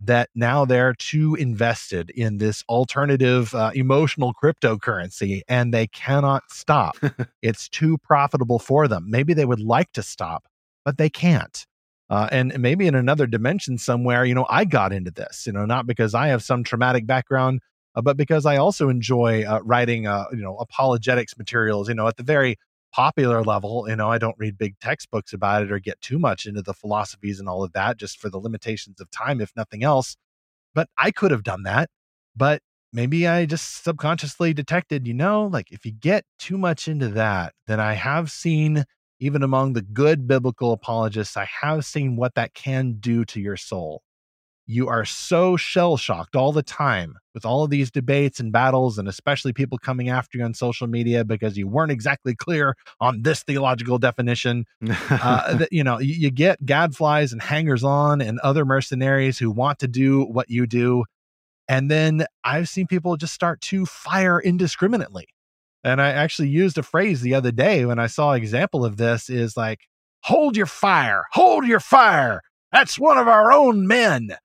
that now they're too invested in this alternative uh, emotional cryptocurrency and they cannot stop. it's too profitable for them. Maybe they would like to stop, but they can't. Uh, and maybe in another dimension somewhere, you know, I got into this, you know, not because I have some traumatic background, uh, but because I also enjoy uh, writing, uh, you know, apologetics materials, you know, at the very popular level. You know, I don't read big textbooks about it or get too much into the philosophies and all of that just for the limitations of time, if nothing else. But I could have done that. But maybe I just subconsciously detected, you know, like if you get too much into that, then I have seen, even among the good biblical apologists, I have seen what that can do to your soul you are so shell shocked all the time with all of these debates and battles, and especially people coming after you on social media because you weren't exactly clear on this theological definition. uh, that, you know, you, you get gadflies and hangers on and other mercenaries who want to do what you do. And then I've seen people just start to fire indiscriminately. And I actually used a phrase the other day when I saw an example of this is like, hold your fire, hold your fire. That's one of our own men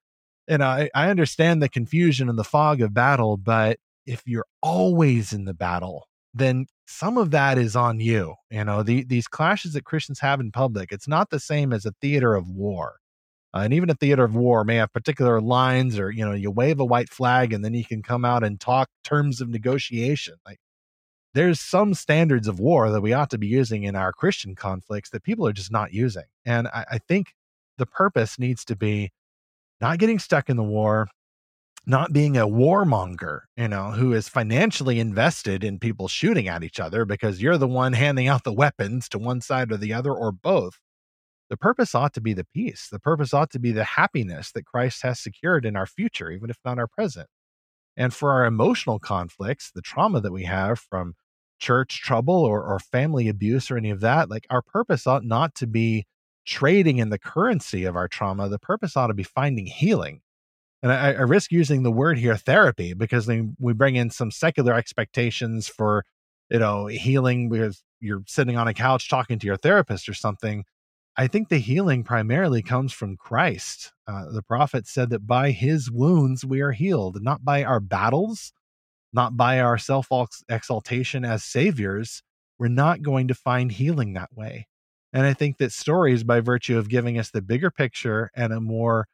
and I, I understand the confusion and the fog of battle, but if you're always in the battle, then some of that is on you. You know, the, these clashes that Christians have in public, it's not the same as a theater of war. Uh, and even a theater of war may have particular lines or, you know, you wave a white flag and then you can come out and talk terms of negotiation. Like there's some standards of war that we ought to be using in our Christian conflicts that people are just not using. And I, I think the purpose needs to be not getting stuck in the war, not being a warmonger, you know, who is financially invested in people shooting at each other because you're the one handing out the weapons to one side or the other or both. The purpose ought to be the peace. The purpose ought to be the happiness that Christ has secured in our future, even if not our present. And for our emotional conflicts, the trauma that we have from church trouble or, or family abuse or any of that, like our purpose ought not to be trading in the currency of our trauma. The purpose ought to be finding healing. And I, I risk using the word here therapy because then we bring in some secular expectations for, you know, healing because you're sitting on a couch talking to your therapist or something. I think the healing primarily comes from Christ. Uh, the prophet said that by his wounds we are healed, not by our battles, not by our self exaltation as saviors. We're not going to find healing that way. And I think that stories, by virtue of giving us the bigger picture and a more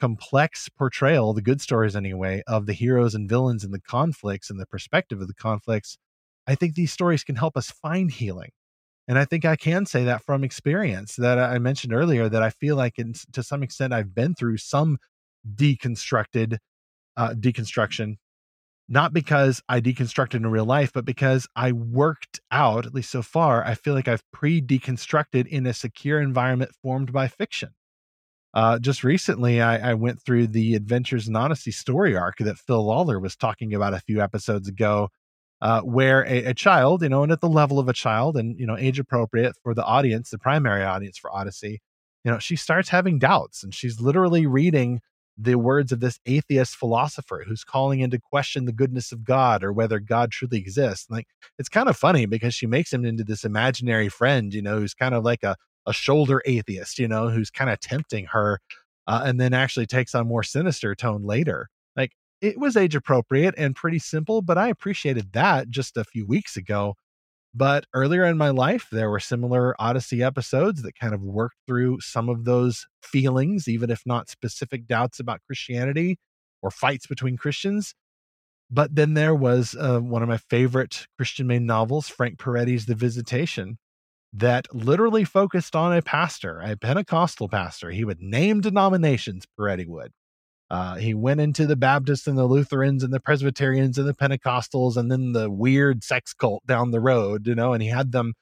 complex portrayal, the good stories anyway, of the heroes and villains and the conflicts and the perspective of the conflicts, I think these stories can help us find healing. And I think I can say that from experience that I mentioned earlier that I feel like in, to some extent I've been through some deconstructed uh, deconstruction, not because I deconstructed in real life, but because I worked out, at least so far, I feel like I've pre deconstructed in a secure environment formed by fiction. Uh, just recently, I, I, went through the Adventures in Odyssey story arc that Phil Lawler was talking about a few episodes ago, uh, where a, a, child, you know, and at the level of a child and, you know, age appropriate for the audience, the primary audience for Odyssey, you know, she starts having doubts and she's literally reading the words of this atheist philosopher who's calling into question the goodness of God or whether God truly exists. Like, it's kind of funny because she makes him into this imaginary friend, you know, who's kind of like a, a shoulder atheist, you know, who's kind of tempting her. Uh, and then actually takes on more sinister tone later Like it was age appropriate and pretty simple, but I appreciated that just a few weeks ago. But earlier in my life, there were similar Odyssey episodes that kind of worked through some of those feelings, even if not specific doubts about Christianity or fights between Christians. But then there was uh, one of my favorite Christian made novels, Frank Peretti's The Visitation, that literally focused on a pastor, a Pentecostal pastor. He would name denominations, Peretti would. Uh, he went into the Baptists and the Lutherans and the Presbyterians and the Pentecostals and then the weird sex cult down the road, you know, and he had them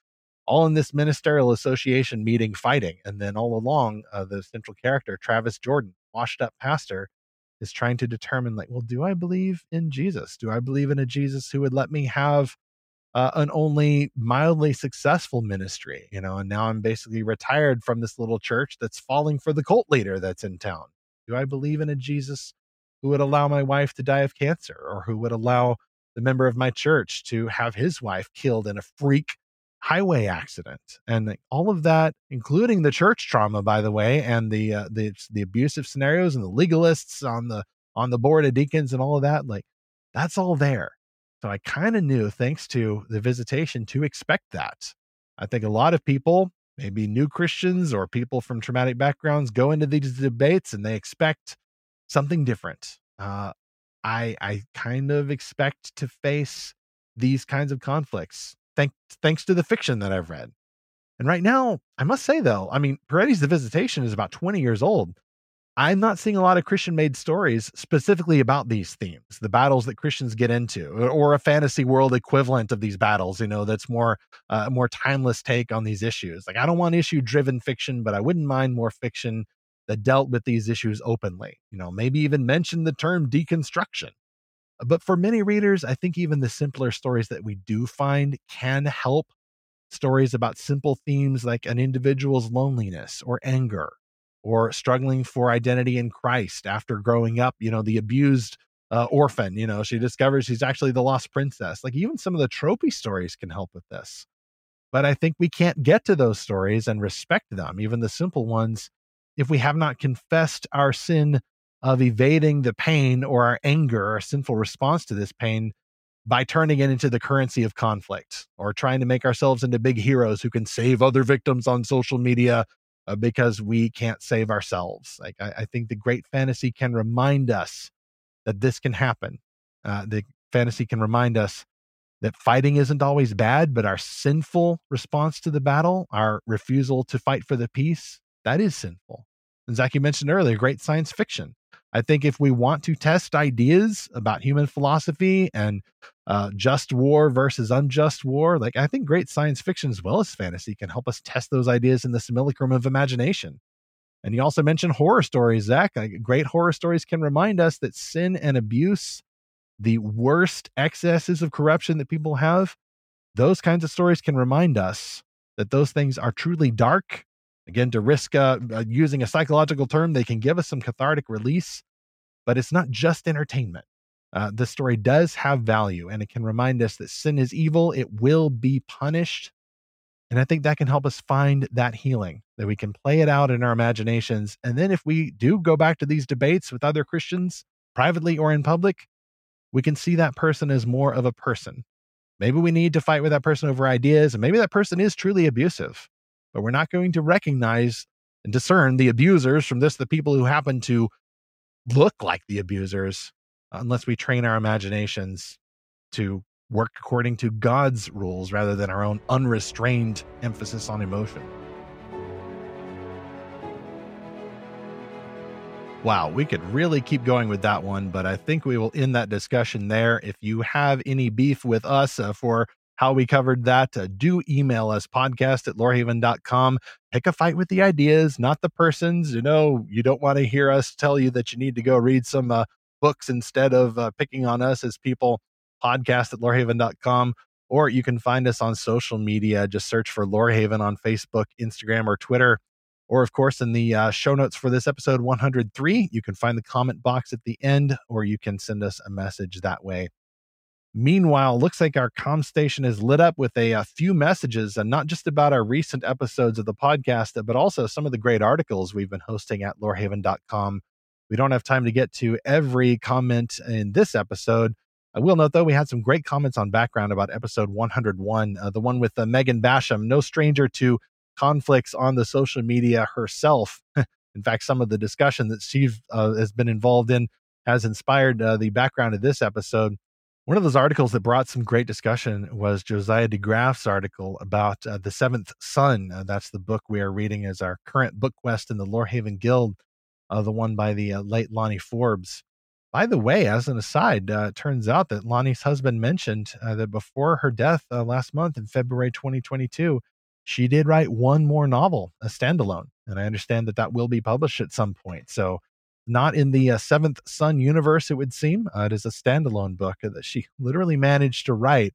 all in this ministerial association meeting fighting. And then all along, uh, the central character, Travis Jordan, washed up pastor, is trying to determine, like, well, do I believe in Jesus? Do I believe in a Jesus who would let me have uh, an only mildly successful ministry? You know, and now I'm basically retired from this little church that's falling for the cult leader that's in town. Do I believe in a Jesus who would allow my wife to die of cancer or who would allow the member of my church to have his wife killed in a freak highway accident? And all of that including the church trauma by the way and the uh, the the abusive scenarios and the legalists on the on the board of deacons and all of that like that's all there. So i kind of knew thanks to the visitation to expect that. I think a lot of people maybe new Christians or people from traumatic backgrounds go into these debates and they expect something different. Uh, I I kind of expect to face these kinds of conflicts thanks thanks to the fiction that I've read. And right now, I must say though, I mean, Peretti's The Visitation is about 20 years old. I'm not seeing a lot of Christian made stories specifically about these themes, the battles that Christians get into, or, a fantasy world equivalent of these battles, you know, that's more uh, more timeless take on these issues. Like I don't want issue driven fiction, but I wouldn't mind more fiction that dealt with these issues openly. You know, maybe even mention the term deconstruction. But for many readers, I think even the simpler stories that we do find can help stories about simple themes like an individual's loneliness or anger or struggling for identity in Christ after growing up, you know, the abused uh, orphan, you know, she discovers she's actually the lost princess. Like even some of the tropey stories can help with this. But I think we can't get to those stories and respect them, even the simple ones, if we have not confessed our sin of evading the pain or our anger, our sinful response to this pain by turning it into the currency of conflict or trying to make ourselves into big heroes who can save other victims on social media uh, because we can't save ourselves. Like I, I, think the great fantasy can remind us that this can happen. Uh, the fantasy can remind us that fighting isn't always bad, but our sinful response to the battle, our refusal to fight for the peace, that is sinful. And Zach, you mentioned earlier, great science fiction. I think if we want to test ideas about human philosophy and uh, just war versus unjust war, like I think great science fiction as well as fantasy can help us test those ideas in the simulacrum of imagination. And you also mentioned horror stories, Zach. Like, great horror stories can remind us that sin and abuse the worst excesses of corruption that people have, those kinds of stories can remind us that those things are truly dark. Again, to risk uh, uh, using a psychological term, they can give us some cathartic release, but it's not just entertainment. Uh, the story does have value and it can remind us that sin is evil, it will be punished. And I think that can help us find that healing, that we can play it out in our imaginations. And then if we do go back to these debates with other Christians, privately or in public, we can see that person as more of a person. Maybe we need to fight with that person over ideas, and maybe that person is truly abusive, but we're not going to recognize and discern the abusers from this, the people who happen to look like the abusers, unless we train our imaginations to work according to God's rules rather than our own unrestrained emphasis on emotion. Wow, we could really keep going with that one, but I think we will end that discussion there. If you have any beef with us uh, for how we covered that, uh, do email us podcast at lorehaven.com. Pick a fight with the ideas, not the persons. You know, you don't want to hear us tell you that you need to go read some uh, books instead of uh, picking on us as people. Podcast at lorehaven.com. Or you can find us on social media. Just search for Lorehaven on Facebook, Instagram, or Twitter. Or, of course, in the uh, show notes for this episode 103, you can find the comment box at the end, or you can send us a message that way. Meanwhile, looks like our com station is lit up with a, a few messages, and not just about our recent episodes of the podcast, but also some of the great articles we've been hosting at lorehaven.com. We don't have time to get to every comment in this episode. I will note, though, we had some great comments on background about episode 101, uh, the one with uh, Megan Basham, no stranger to conflicts on the social media herself. in fact, some of the discussion that she uh, has been involved in has inspired uh, the background of this episode. One of those articles that brought some great discussion was Josiah DeGraaf's article about uh, the Seventh Sun. Uh, that's the book we are reading as our current book quest in the Lorehaven Guild, uh, the one by the uh, late Lani Forbes. By the way, as an aside, uh, it turns out that Lani's husband mentioned uh, that before her death last month in February 2022, she did write one more novel, a standalone, and I understand that that will be published at some point. So, not in the uh, Seventh Sun universe, it would seem. Uh, it is a standalone book that she literally managed to write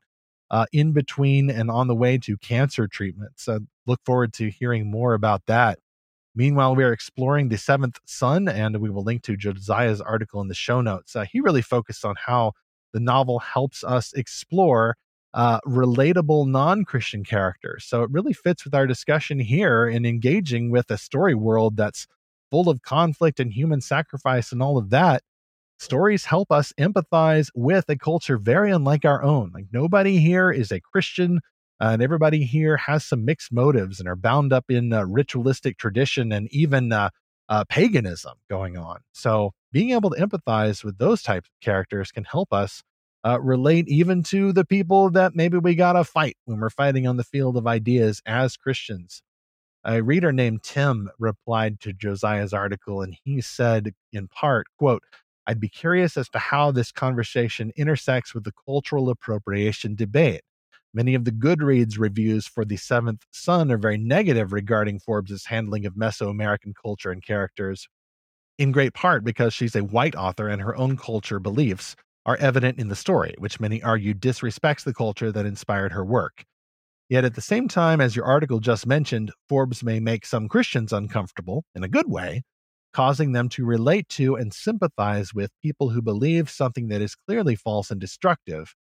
uh, in between and on the way to cancer treatment. So, look forward to hearing more about that. Meanwhile, we are exploring the Seventh Sun, and we will link to Josiah's article in the show notes. Uh, he really focused on how the novel helps us explore uh, relatable non Christian characters. So it really fits with our discussion here in engaging with a story world that's full of conflict and human sacrifice and all of that. Stories help us empathize with a culture very unlike our own. Like nobody here is a Christian, uh, and everybody here has some mixed motives and are bound up in uh, ritualistic tradition and even uh, uh paganism going on. So being able to empathize with those types of characters can help us uh, relate even to the people that maybe we got to fight when we're fighting on the field of ideas as Christians. A reader named Tim replied to Josiah's article, and he said, in part, quote, I'd be curious as to how this conversation intersects with the cultural appropriation debate. Many of the Goodreads reviews for The Seventh Sun are very negative regarding Forbes's handling of Mesoamerican culture and characters, in great part because she's a white author and her own culture beliefs are evident in the story, which many argue disrespects the culture that inspired her work. Yet at the same time, as your article just mentioned, Forbes may make some Christians uncomfortable in a good way, causing them to relate to and sympathize with people who believe something that is clearly false and destructive,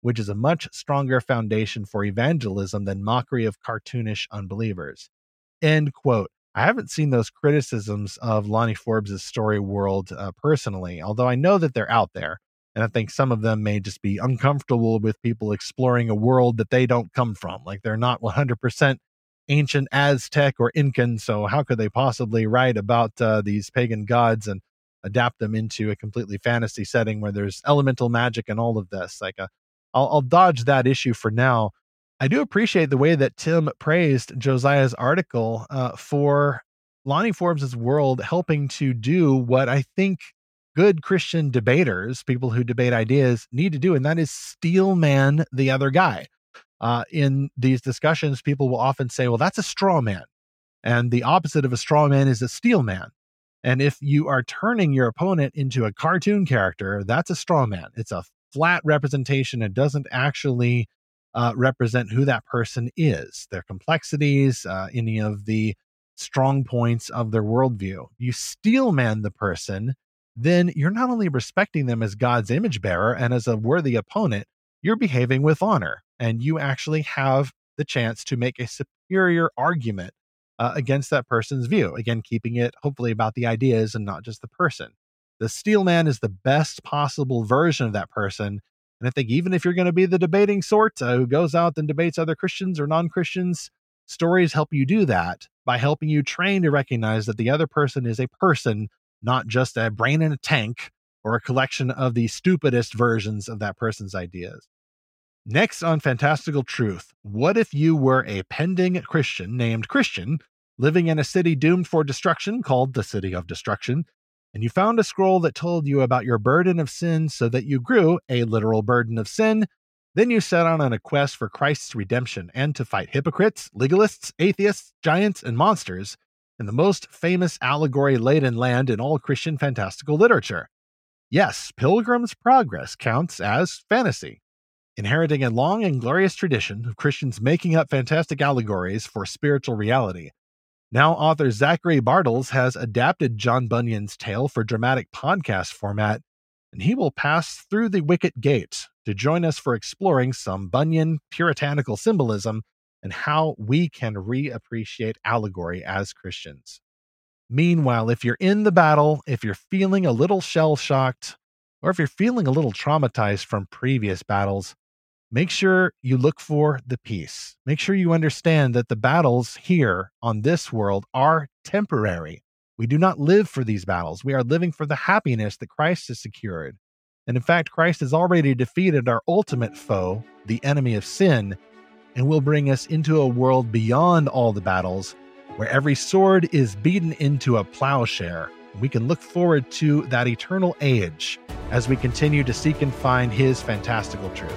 which is a much stronger foundation for evangelism than mockery of cartoonish unbelievers. End quote. I haven't seen those criticisms of Lani Forbes' story world uh, personally, although I know that they're out there. And I think some of them may just be uncomfortable with people exploring a world that they don't come from. Like they're not 100% ancient Aztec or Incan. So how could they possibly write about uh, these pagan gods and adapt them into a completely fantasy setting where there's elemental magic and all of this? Like, uh, I'll, I'll dodge that issue for now. I do appreciate the way that Tim praised Josiah's article uh, for Lani Forbes' world helping to do what I think good Christian debaters, people who debate ideas, need to do, and that is steel man the other guy. Uh, in these discussions, people will often say, well, that's a straw man. And the opposite of a straw man is a steel man. And if you are turning your opponent into a cartoon character, that's a straw man. It's a flat representation. It doesn't actually uh, represent who that person is, their complexities, uh, any of the strong points of their worldview. You steel man the person, then you're not only respecting them as God's image bearer and as a worthy opponent, you're behaving with honor and you actually have the chance to make a superior argument uh, against that person's view. Again, keeping it hopefully about the ideas and not just the person. The steel man is the best possible version of that person. And I think even if you're going to be the debating sort uh, who goes out and debates other Christians or non Christians, stories help you do that by helping you train to recognize that the other person is a person, not just a brain in a tank or a collection of the stupidest versions of that person's ideas. Next on Fantastical Truth, what if you were a pending Christian named Christian, living in a city doomed for destruction called the City of Destruction, and you found a scroll that told you about your burden of sin so that you grew a literal burden of sin? Then you set out on a quest for Christ's redemption and to fight hypocrites, legalists, atheists, giants, and monsters in the most famous allegory laden land in all Christian fantastical literature. Yes, Pilgrim's Progress counts as fantasy, inheriting a long and glorious tradition of Christians making up fantastic allegories for spiritual reality. Now, author Zachary Bartels has adapted John Bunyan's tale for dramatic podcast format, and he will pass through the wicket gate to join us for exploring some Bunyan puritanical symbolism and how we can reappreciate allegory as Christians. Meanwhile, if you're in the battle, if you're feeling a little shell shocked, or if you're feeling a little traumatized from previous battles, make sure you look for the peace. Make sure you understand that the battles here on this world are temporary. We do not live for these battles. We are living for the happiness that Christ has secured. And in fact, Christ has already defeated our ultimate foe, the enemy of sin, and will bring us into a world beyond all the battles where every sword is beaten into a plowshare. We can look forward to that eternal age as we continue to seek and find his fantastical truth.